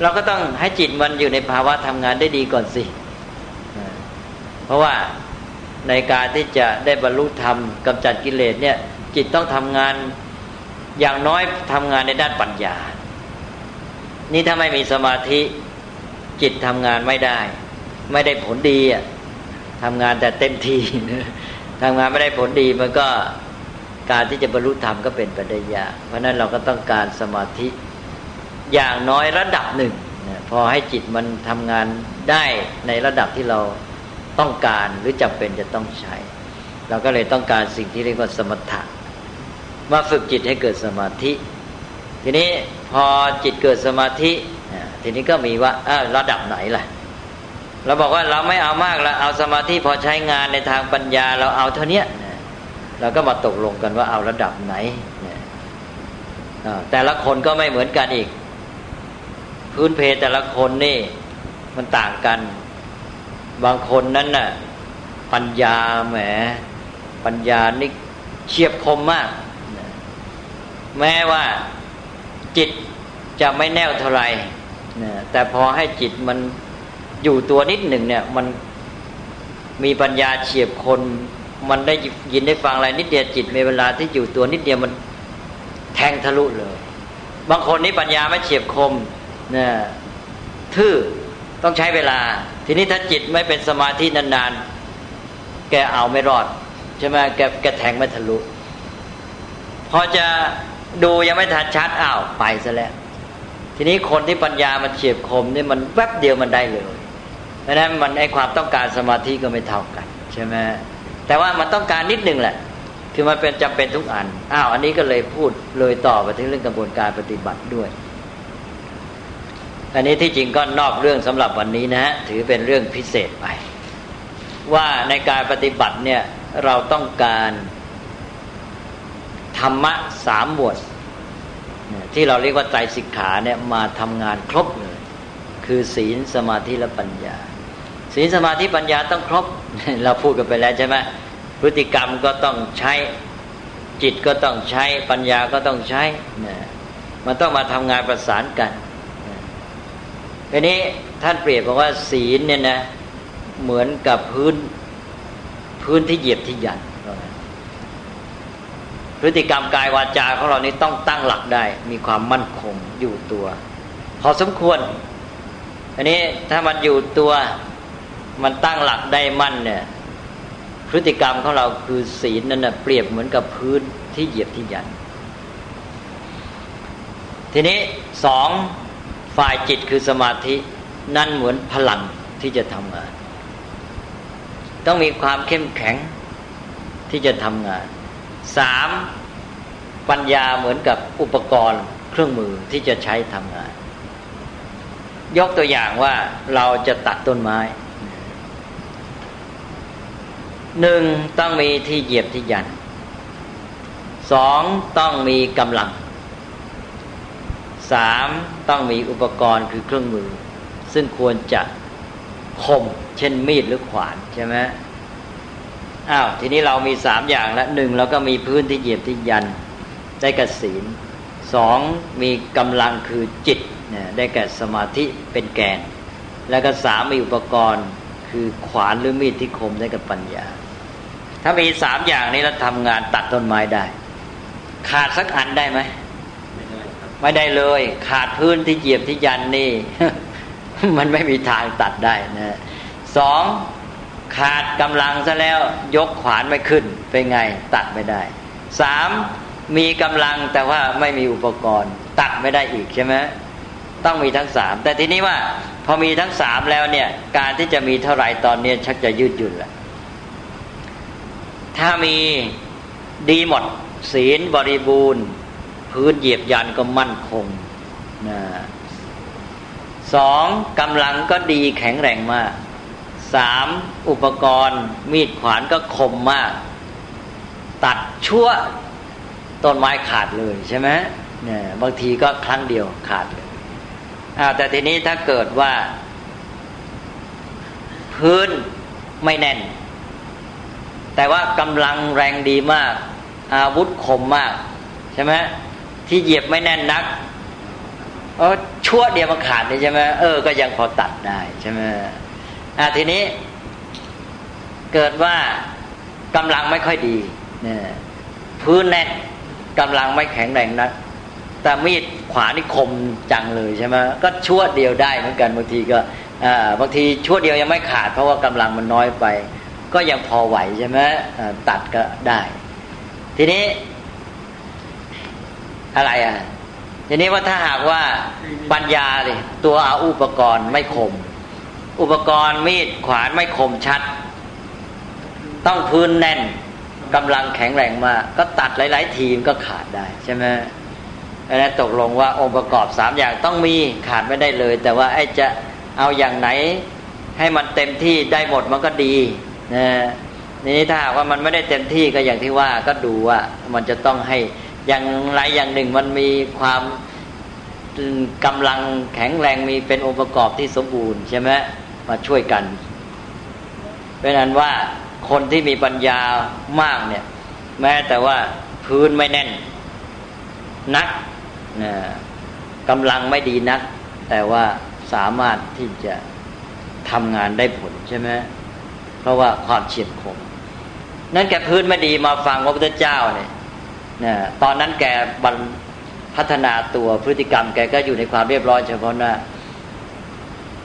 เราก็ต้องให้จิตมันอยู่ในภาวะทำงานได้ดีก่อนสิ เพราะว่าในการที่จะได้บรรลุธรรมกำจัดกิเลสเนี่ย จิตต้องทำงานอย่างน้อยทำงานในด้านปัญญา นี่ถ้าไม่มีสมาธิจิตทำงานไม่ได้ ไม่ได้ผลดีอะทำงานแต่เต็มที่ทำงานไม่ได้ผลดีมันก็การที่จะบรรลุธรรมก็เป็นไปได้ยากเพราะนั้นเราก็ต้องการสมาธิ อย่างน้อยระดับหนึ่งพอให้จิตมันทำงานได้ในระดับที่เราต้องการหรือจำเป็นจะต้องใช้ เราก็เลยต้องการสิ่งที่เรียกว่าสมถะมาฝึกจิตให้เกิดสมาธิ ทีนี้พอจิตเกิดสมาธิทีนี้ก็มีว่าระดับไหนล่ะเราบอกว่าเราไม่เอามากเราเอาสมาธิพอใช้งานในทางปัญญาเราเอาเท่านี้เราก็มาตกลงกันว่าเอาระดับไหนแต่ละคนก็ไม่เหมือนกันอีก พื้นเพแต่ละคนนี่ มันต่างกัน บางคนนั้นน่ะ ปัญญาแหม ปัญญานี่เฉียบคมมาก แม้ว่าจิตจะไม่แน่วเท่าไหร่แต่พอให้จิตมันอยู่ตัวนิดหนึ่งเนี่ย มันมีปัญญาเฉียบคน มันได้ยินได้ฟังอะไรนิดเดียวจิตมีเวลาที่อยู่ตัวนิดเดียวมันแทงทะลุเลย บางคนนี่ปัญญาไม่เฉียบคม นะทื่อต้องใช้เวลา ทีนี้ถ้าจิตไม่เป็นสมาธินานๆ แกเอาไม่รอดใช่ไหมแกแกแทงไม่ทะลุ พอจะดูยังไม่ทันชัดอ้าวไปซะแล้ว ทีนี้คนที่ปัญญามันเฉียบคมนี่มันแวบเดียวมันได้เลยเพราะนั้นมันไอความต้องการสมาธิก็ไม่เท่ากันใช่ไหมแต่ว่ามันต้องการนิดนึงแหละ คือมันเป็นจำเป็นทุกอันอ้าวอันนี้ก็เลยพูดเลยต่อไปถึงเรื่องกระบวนการปฏิบัติด้วย อันนี้ที่จริงก็นอกเรื่องสำหรับวันนี้นะถือเป็นเรื่องพิเศษไป ว่าในการปฏิบัติเนี่ยเราต้องการธรรมะสามบทที่เราเรียกว่าใจสิกขาเนี่ยมาทำงานครบเลย คือศีลสมาธิและปัญญา ศีลสมาธิปัญญาต้องครบ เราพูดกันไปแล้วใช่ไหมพฤติกรรมก็ต้องใช้จิตก็ต้องใช้ปัญญาก็ต้องใช้มันต้องมาทำงานประสานกัน ทีนี้ท่านเปรียบบอกว่าศีลเนี่ยนะเหมือนกับพื้นพื้นที่เหยียบที่ยันพฤติกรรมกายวาจาของเรานี้ต้องตั้งหลักได้ มีความมั่นคงอยู่ตัว พอสมควร อันนี้ถ้ามันอยู่ตัวมันตั้งหลักได้มั่นเนี่ยพฤติกรรมของเราคือศีลนั่นนะเปรียบเหมือนกับพื้นที่เหยียบที่ยัน ทีนี้สอง ฝ่ายจิตคือสมาธินั่นเหมือนพลังที่จะทำงาน ต้องมีความเข้มแข็งที่จะทำงานสามปัญญาเหมือนกับอุปกรณ์เครื่องมือที่จะใช้ทำงาน ยกตัวอย่างว่าเราจะตัดต้นไม้หนึ่งต้องมีที่เหยียบที่ยันสองต้องมีกำลัง สามต้องมีอุปกรณ์คือเครื่องมือ ซึ่งควรจะคม เช่นมีดหรือขวานใช่ไหมอ้าวทีนี้เรามีสามอย่างล้วหนึ่งเราก็มีพื้นที่เหยียบที่ยันได้กับศีลสองมีกำลังคือจิตเนี่ยได้แก่สมาธิเป็นแกน แล้วก็สามมีอุปกรณ์คือขวานหรือมีดที่คมได้กับปัญญา ถ้ามีสามอย่างนี้แล้วทำงานตัดต้นไม้ได้ ขาดสักอันได้ไหม ไม่ได้เลย ขาดพื้นที่เหยียบที่ยันนี่ มันไม่มีทางตัดได้นะสองขาดกำลังซะแล้วยกขวานไม่ขึ้นเป็นไง ตัดไม่ได้สามมีกำลังแต่ว่าไม่มีอุปกรณ์ ตัดไม่ได้อีกใช่ไหมต้องมีทั้งสามแต่ทีนี้ว่า พอมีทั้งสามแล้วเนี่ย การที่จะมีเท่าไหร่ตอนนี้ชักจะยืดหยุ่นแหละถ้ามีดีหมด ศีลบริบูรณ์ พื้นเหยียบยันก็มั่นคงนะสองกำลังก็ดีแข็งแรงมากสามอุปกรณ์ มีดขวานก็คมมาก ตัดชั่วต้นไม้ขาดเลยใช่ไหมเนี่ยบางทีก็ครั้งเดียวขาดเลยอ่าแต่ทีนี้ถ้าเกิดว่า พื้นไม่แน่น แต่ว่ากำลังแรงดีมาก อาวุธคมมาก ใช่ไหม ที่เหยียบไม่แน่นนักเออชั่วเดียวมันขาดเลยใช่ไหมเออก็ยังพอตัดได้ใช่ไหมอ่าทีนี้ เกิดว่ากำลังไม่ค่อยดีเนี่ยพื้นแน่นกำลังไม่แข็งแรงนักแต่มีดขวานี่คมจังเลยใช่ไหมก็ชั่วเดียวได้เหมือนกันบางทีก็บางทีชั่วเดียวยังไม่ขาด เพราะว่ากำลังมันน้อยไป ก็ยังพอไหวใช่ไหมตัดก็ได้ ทีนี้ อะไรอะทีนี้ว่าถ้าหากว่าปัญญาเลยตัวอาอุปกรณ์ไม่คม อุปกรณ์มีดขวานไม่คมชัด ต้องพื้นแน่นกำลังแข็งแรงมากก็ตัดหลาย ๆ ทีมก็ขาดได้ใช่ไหมอันนั้นตกลงว่าองค์ประกอบสามอย่างต้องมีขาดไม่ได้เลย แต่ว่าไอ้จะเอาอย่างไหนให้มันเต็มที่ได้หมดมันก็ดีนะนี่ถ้าว่ามันไม่ได้เต็มที่ก็อย่างที่ว่าก็ดูว่ามันจะต้องให้ อย่างไรอย่างหนึ่งมันมีความกำลังแข็งแรงมีเป็นองค์ประกอบที่สมบูรณ์ใช่ไหมมาช่วยกันเป็นอันว่าคนที่มีปัญญามากเนี่ย แม้แต่ว่าพื้นไม่แน่น นักนะกำลังไม่ดีนัก แต่ว่าสามารถที่จะทำงานได้ผลใช่ไหมเพราะว่าความเฉียบคม นั่นแกพื้นไม่ดีมาฟังพระพุทธเจ้าเนี่ย นะตอนนั้นแกบรรพัฒนาตัวพฤติกรรม แกก็อยู่ในความเรียบร้อยเฉพาะหน้า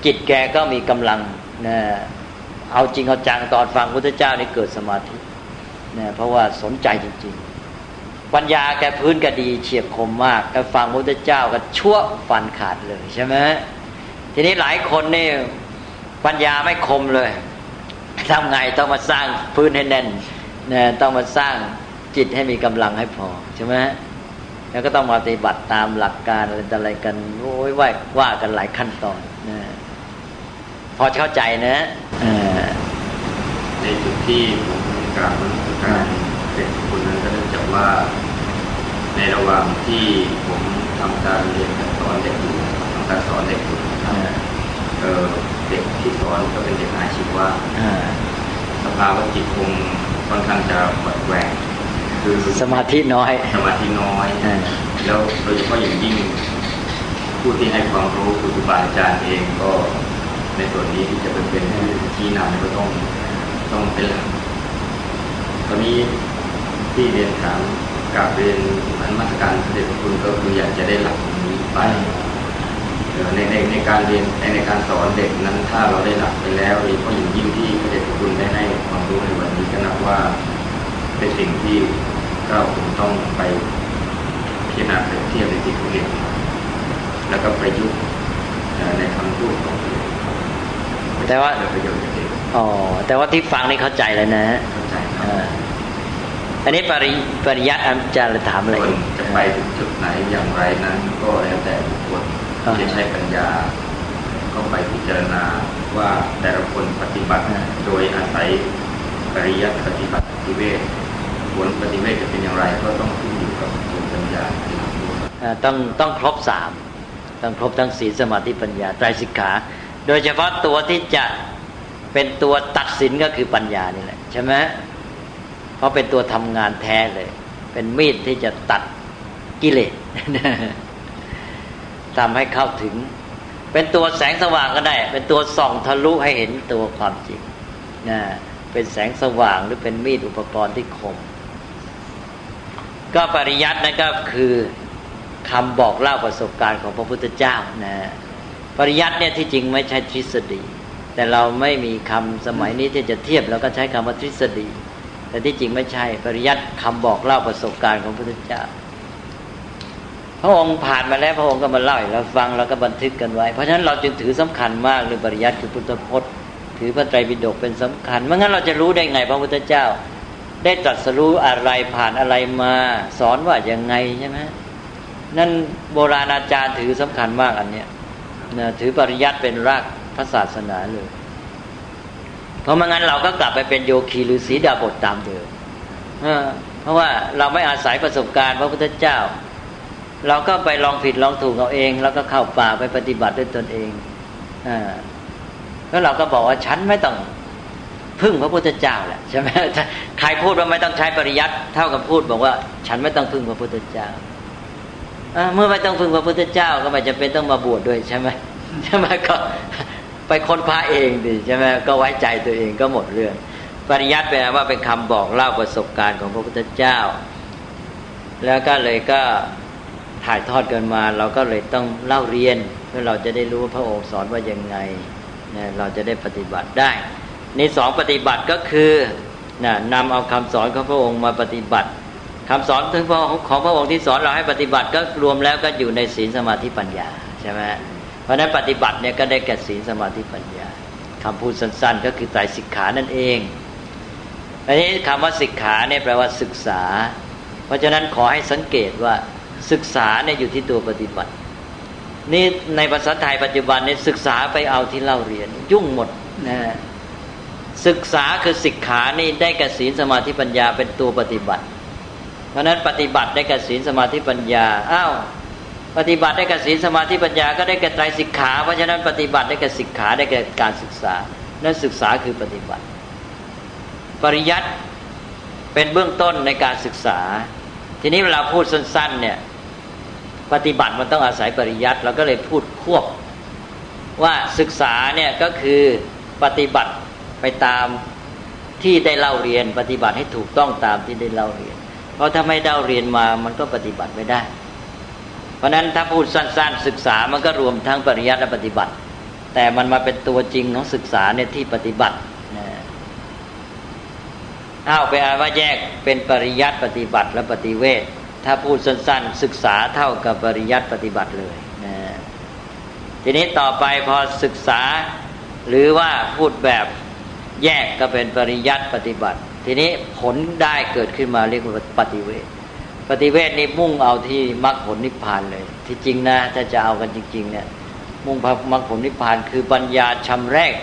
จิตแกก็มีกำลังนะเอาจริงเอาจังตอนฟังพุทธเจ้านี่เกิดสมาธินะเพราะว่าสนใจจริง ๆ ปัญญาแกพื้นก็ดีเฉียบคมมากแกฟังพุทธเจ้าก็ชั่วฟันขาดเลยใช่ไหมทีนี้หลายคนนี่ปัญญาไม่คมเลยทำไงต้องมาสร้างพื้นให้แน่นนะต้องมาสร้าง จิตให้มีกำลังให้พอใช่ไหมแล้วก็ต้องมาปฏิบัติตามหลักการอะไรอะไรกันโอ้ยว่าว่ากันหลายขั้นตอนนะพอเข้าใจนะในจุดที่ผมกล่าวการเป็นคนนั้นก็เนื่องจากว่า ในระหว่างที่ผมทำการเรียนการสอนเด็กอยู่ทำการสอนเด็กอยู่เเด็กที่สอนก็เป็นเด็กอาชีวะสภาวะจิตคงค่อนข้างจะหวดแหวก คือสมาธิน้อย สมาธิน้อยแล้วโดยเฉพาะอย่างยิ่งผู้ที่ให้ความรู้คือครูบาอาจารย์เองก็ในส่วนนี้ที่จะเป็นเป็นชี้นำก็ต้องต้องเป็นหลักตอนนี้ที่เรียนถามกลับเรียนอันมาตรการเด็กคุณก็คืออยากจะได้หลักนี้ไปในในในการเรียนในการสอนเด็กนั้นถ้าเราได้หลักไปแล้วโดยเฉพาะอย่างยิ่งที่พระเดชพระคุณได้ให้ความรู้ในวันนี้ก็นับว่าเป็นสิ่งที่ เราคงต้องไปพิจารณาเปรียบเทียบในที่เขาเรียนแล้วก็ประยุกต์ในคำพูดของแต่ว่าอ๋อแต่ว่าที่ฟังนี่เข้าใจแล้วนะเข้าใจอันนี้ปริปริยัติอาจารย์ถามอะไรจะไปถึงจุดไหนอย่างไรนั้น ก็แล้วแต่บุคคลจะใช้ปัญญา ก็ไปพิจารณาว่าแต่ละคนปฏิบัติโดยอาศัยปริยัติปฏิบัติปฏิเวท ผลปฏิเวทจะเป็นอย่างไรก็ต้องขึ้นอยู่กับตัวปัญญาต้องต้องครบสามต้องครบทั้งศีลสมาธิปัญญาไตรสิกขา โดยเฉพาะตัวที่จะเป็นตัวตัดสินก็คือปัญญานี่แหละใช่ไหมเพราะเป็นตัวทำงานแท้เลย เป็นมีดที่จะตัดกิเลสทำให้เข้าถึง เป็นตัวแสงสว่างก็ได้ เป็นตัวส่องทะลุให้เห็นตัวความจริงนะเป็นแสงสว่างหรือเป็นมีดอุปกรณ์ที่คม ก็ปริยัตินั่นก็คือคำบอกเล่าประสบการณ์ของพระพุทธเจ้านะปริยัติเนี่ยที่จริงไม่ใช่ทฤษฎี แต่เราไม่มีคำสมัยนี้ที่จะเทียบแล้วก็ใช้คำว่าทฤษฎี แต่ที่จริงไม่ใช่ปริยัติคำบอกเล่าประสบการณ์ของพระพุทธเจ้า พระองค์ผ่านมาแล้วพระองค์ก็มาเล่าให้เราฟังแล้วก็บันทึกกันไว้ เพราะฉะนั้นเราจึงถือสำคัญมากเรื่องปริยัติคือพุทธพจน์ ถือพระไตรปิฎกเป็นสำคัญไม่งั้นเราจะรู้ได้ไงพระพุทธเจ้า ได้ตรัสรู้อะไรผ่านอะไรมา สอนว่าย่างไงใช่ไหมนั่นโบราณอาจารย์ถือสำคัญมากอันเนี้ยนะถือปริยัติเป็นรากพระศาสนาเลย เพราะไม่งั้นเราก็กลับไปเป็นโยคีหรือศีดาบทตามเดิมเพราะว่าเราไม่อาศัยประสบการณ์พระพุทธเจ้า เราก็ไปลองผิดลองถูกเอาเอง แล้วก็เข้าป่าไปปฏิบัติด้วยตนเองอแล้วเราก็บอกว่าฉันไม่ต้อง พึ่งพระพุทธเจ้าแหละใช่ไหมใครพูดว่าไม่ต้องใช้ปริยัติเท่ากับพูดบอกว่า ฉันไม่ต้องพึ่งพระพุทธเจ้าเมื่อไม่ต้องพึ่งพระพุทธเจ้าก็ไม่จำเป็นต้องมาบวชด้วยใช่ไหมใช่ไหมก็ไปค้นพาเองดิใช่ไหมก็ไว้ใจตัวเองก็หมดเรื่อง ปริยัติแปลว่าเป็นคำบอกเล่าประสบการณ์ของพระพุทธเจ้า แล้วก็เลยก็ถ่ายทอดกันมา เราก็เลยต้องเล่าเรียน เพื่อเราจะได้รู้ว่าพระองค์สอนว่ายังไงเราจะได้ปฏิบัติได้ นสองปฏิบัติก็คือนะนำเอาคำสอนของพระองค์มาปฏิบัติคำสอนถึงของพระองค์ที่สอนเราให้ปฏิบัติก็รวมแล้วก็อยู่ในศีลสมาธิปัญญาใช่ไหมเพราะนั้นปฏิบัติเนี่ยก็ได้แก่ศีลสมาธิปัญญาคำพูดสั้น ๆ ก็คือไตรสิกขานั่นเองอันนี้คำว่าสิกขาเนี่ยแปลว่าศึกษา เพราะฉะนั้นขอให้สังเกตว่าศึกษาเนี่ยอยู่ที่ตัวปฏิบัติ นี่ในภาษาไทยปัจจุบันเนี่ยศึกษาไปเอาที่เล่าเรียน ยุ่งหมดนะ ศึกษาคือศิกขานี่ได้กับศีลสมาธิปัญญาเป็นตัวปฏิบัติ เพราะนั้นปฏิบัติได้กับศีลสมาธิปัญญาอ้าวปฏิบัติได้กับศีลสมาธิปัญญาก็ได้กับไตรสิกขา เพราะฉะนั้นปฏิบัติได้กับสิกขาได้กับการศึกษา นั่นศึกษาคือปฏิบัติ ปริยัติเป็นเบื้องต้นในการศึกษา ทีนี้เวลาพูดสั้นๆเนี่ยปฏิบัติมันต้องอาศัยปริยัติเราก็เลยพูดควบ ว่าศึกษาเนี่ยก็คือปฏิบัติ ไปตามที่ได้เล่าเรียนปฏิบัติให้ถูกต้องตามที่ได้เล่าเรียน เพราะถ้าไม่เล่าเรียนมามันก็ปฏิบัติไม่ได้ เพราะนั้นถ้าพูดสั้น ๆ ศึกษามันก็รวมทั้งปริยัติและปฏิบัติ แต่มันมาเป็นตัวจริงของศึกษาเนี่ยที่ปฏิบัติเอาไปอ่านว่าแยกเป็นปริยัติปฏิบัติและปฏิเวทถ้าพูดสั้น ๆ ศึกษาเท่ากับปริยัติปฏิบัติเลยนะทีนี้ต่อไปพอศึกษาหรือว่าพูดแบบ แยกก็เป็นปริยัติปฏิบัติ ทีนี้ผลได้เกิดขึ้นมาเรียกว่าปฏิเวทปฏิเวทนี่มุ่งเอาที่มรรคผลนิพพานเลย ที่จริงนะถ้าจะเอากันจริง ๆ เนี่ย มุ่งพมรรคผลนิพพานคือปัญญาชำแรก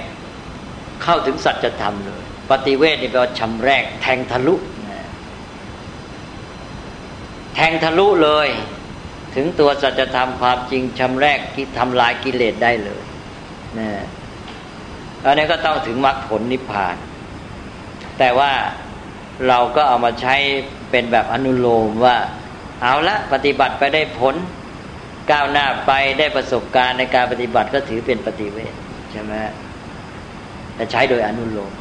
เข้าถึงสัจธรรมเลย ปฏิเวทนี่แปลว่าชำแรก แทงทะลุแทงทะลุเลย ถึงตัวสัจธรรมความจริงชำแรกที่ทำลายกิเลสได้เลยนะ อันนี้ก็ต้องถึงมรรคผลนิพพาน แต่ว่าเราก็เอามาใช้เป็นแบบอนุโลมว่า เอาละปฏิบัติไปได้ผล ก้าวหน้าไปได้ประสบการณ์ในการปฏิบัติก็ถือเป็นปฏิเวทใช่ไหมแต่ใช้โดยอนุโลม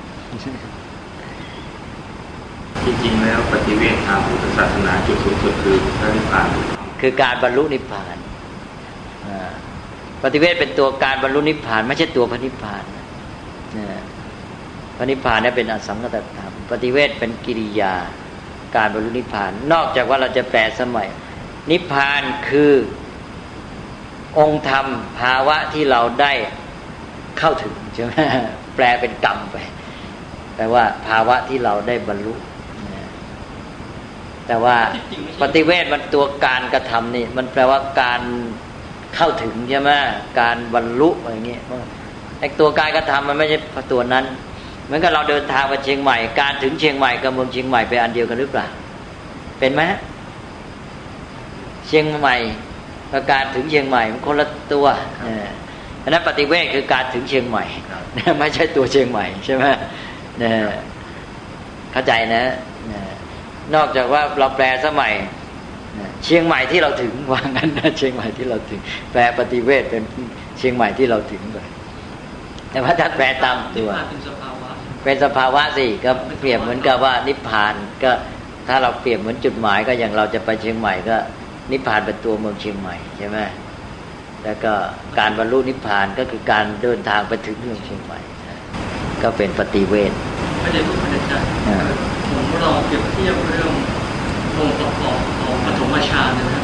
จริงๆแล้วปฏิเวททางพุทธศาสนาจุดสูงสุดคือพระนิพพาน คือการบรรลุนิพพานปฏิเวทเป็นตัวการบรรลุนิพพาน ไม่ใช่ตัวพระนิพพาน พระนิพพานนี่เป็นอสังกตธรรม ปฏิเวทเป็นกิริยา การบรรลุนิพพาน นอกจากว่าเราจะแปลสมัย นิพพานคือองค์ธรรมภาวะที่เราได้เข้าถึงใช่ไหมแปลเป็นกรรมไปแปลว่าภาวะที่เราได้บรรลุแต่ว่าปฏิเวทมันตัวการกระทำนี่ มันแปลว่าการเข้าถึงใช่ไหมการบรรลุอะไรเงี้ย ไอ้ตัวการกระทำมันไม่ใช่ตัวนั้น เหมือนกับเราเดินทางไปเชียงใหม่ การถึงเชียงใหม่กับเมืองเชียงใหม่เป็นอันเดียวกันหรือเปล่า เป็นไหมเชียงใหม่กับการถึงเชียงใหม่มันคนละตัวอันนั้นปฏิเวทคือการถึงเชียงใหม่ไม่ใช่ตัวเชียงใหม่ใช่ไหมเนี่ยเข้าใจนะนอกจากว่าเราแปลสมัยเชียงใหม่ที่เราถึงว่างั้นนะเชียงใหม่ที่เราถึง แปลปฏิเวทเป็นเชียงใหม่ที่เราถึง เลยแต่ว่าถ้าแปลตามตัวเป็นสภาวะสิก็เปรียบเหมือนกับว่านิพพานก็ถ้าเราเปรียบเหมือนจุดหมายก็อย่างเราจะไปเชียงใหม่ก็ นิพพานเป็นตัวเมืองเชียงใหม่ใช่ไหมแล้วก็การบรรลุนิพพานก็คือการเดินทางไปถึงเมืองเชียงใหม่ ก็เป็นปฏิเวทไม่ได้ถูกไม่ได้ผมลองเปรียบเทียบเรื่ององค์ประกอบของปฐมฌานนะครับ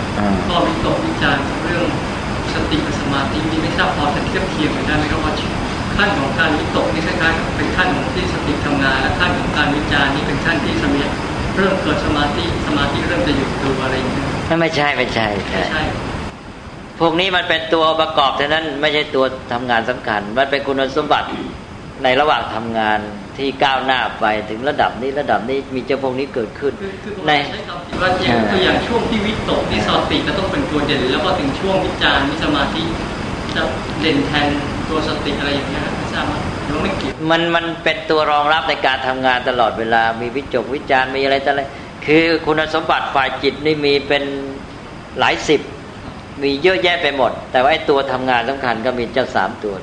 ก็วิตกวิจารณ์เรื่องสติกับสมาธินี่ไม่ทราบพอจะเทียบเทียงกันได้ไหมครับว่า ขั้นของการวิตกนี่คล้ายๆเป็นขั้นของที่สติทำงาน และขั้นของการวิจารณ์นี่เป็นขั้นที่สมีเริ่มเกิดสมาธิสมาธิเริ่มจะหยุดตัวอะไรอย่างเงี้ยไม่ใช่ไม่ใช่ไม่ใช่พวกนี้มันเป็นตัวประกอบเท่านั้นไม่ใช่ตัวทำงานสำคัญ มันเป็นคุณสมบัติในระหว่างทำงานที่ก้าวหน้าไปถึงระดับนี้ระดับนี้มีเจ้าพวกนี้เกิดขึ้นในว่าอย่างตัวอย่างช่วงที่วิตกที่สติก็ต้องเป็นตัวเด่นแล้วก็ถึงช่วงวิจารณ์วิสมาธิจะเด่นแทน ตัวสติอะไรอย่างเงี้ยไม่ทราบว่าไม่เกี่ยวมันมันเป็นตัวรองรับในการทำงานตลอดเวลา มีวิจกวิจารมีอะไรต่ออะไรคือคุณสมบัติฝ่ายจิตนี่มีเป็นหลายสิบ มีเยอะแยะไปหมด แต่ว่าไอ้ตัวทำงานสำคัญก็มีเจ้าสามตัว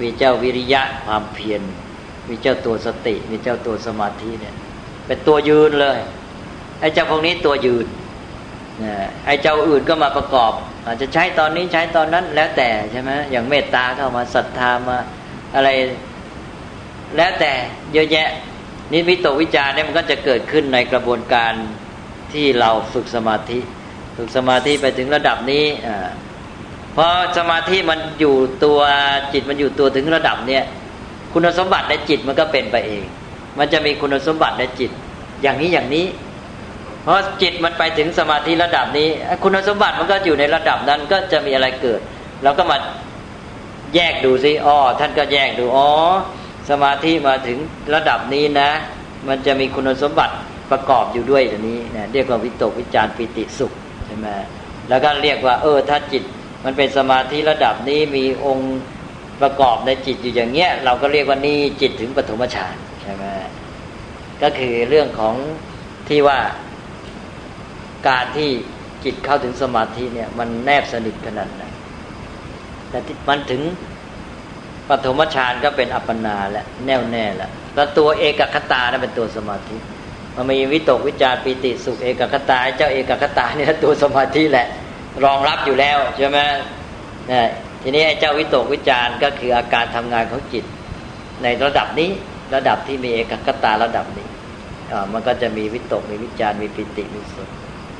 มีเจ้าวิริยะความเพียรมีเจ้าตัวสติ มีเจ้าตัวสมาธิเนี่ย เป็นตัวยืนเลยไอ้เจ้าพวกนี้ตัวยืนไอ้เจ้าอื่นก็มาประกอบ อาจจะใช้ตอนนี้ใช้ตอนนั้นแล้วแต่ใช่ไหมอย่างเมตตาเข้ามาศรัทธามาอะไร แล้วแต่เยอะแยะนี่วิตกวิจารเนี่ยมันก็จะเกิดขึ้นในกระบวนการที่เราฝึกสมาธิ ฝึกสมาธิไปถึงระดับนี้อ่าพอสมาธิมันอยู่ตัวจิตมันอยู่ตัวถึงระดับเนี้ยคุณสมบัติในจิตมันก็เป็นไปเอง มันจะมีคุณสมบัติในจิต อย่างนี้อย่างนี้ เพราะจิตมันไปถึงสมาธิระดับนี้ คุณสมบัติมันก็อยู่ในระดับนั้นก็จะมีอะไรเกิดเราก็มาแยกดูซิอ๋อท่านก็แยกดูอ๋อสมาธิมาถึงระดับนี้นะ มันจะมีคุณสมบัติประกอบอยู่ด้วยตัวนี้นะเรียกว่าวิตกวิจารปิติสุขใช่ไหมแล้วก็เรียกว่า เออ ถ้าจิตมันเป็นสมาธิระดับนี้มีองค์ประกอบในจิตอยู่อย่างเงี้ย เราก็เรียกว่านี่จิตถึงปฐมฌานใช่ไหมก็คือเรื่องของที่ว่า การที่จิตเข้าถึงสมาธิเนี่ย มันแนบสนิทขนาดไหนแต่มันถึงปฐมฌานก็เป็นอัปปนาและแน่วแน่แล้วแล้วตัวเอกคตานั่นเป็นตัวสมาธิ มันมีวิตกวิจารปิติสุขเอกคตาเจ้าเอกคตาเนี่ยตัวสมาธิแหละ รองรับอยู่แล้วใช่ไหมเนี่ยทีนี้ไอ้เจ้าวิตกวิจารก็คืออาการทำงานของจิต ในระดับนี้ระดับที่มีเอกคตาระดับนี้มันก็จะมีวิตกมีวิจารมีปิติมีสุข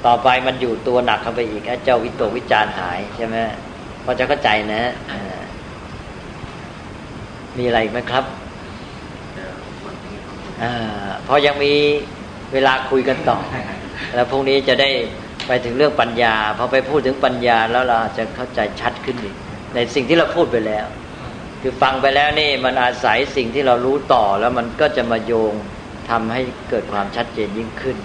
ต่อไปมันอยู่ตัวหนักเข้าไปอีกเจ้าวิตกวิจารหายใช่ไหมพอจะเข้าใจนะมีอะไรไหมครับอพอยังมีเวลาคุยกันต่อ แล้วพรุ่งนี้จะได้ไปถึงเรื่องปัญญาพอไปพูดถึงปัญญาแล้วเราจะเข้าใจชัดขึ้นอีกในสิ่งที่เราพูดไปแล้ว คือฟังไปแล้วนี่มันอาศัยสิ่งที่เรารู้ต่อแล้วมันก็จะมาโยงทำให้เกิดความชัดเจนยิ่งขึ้น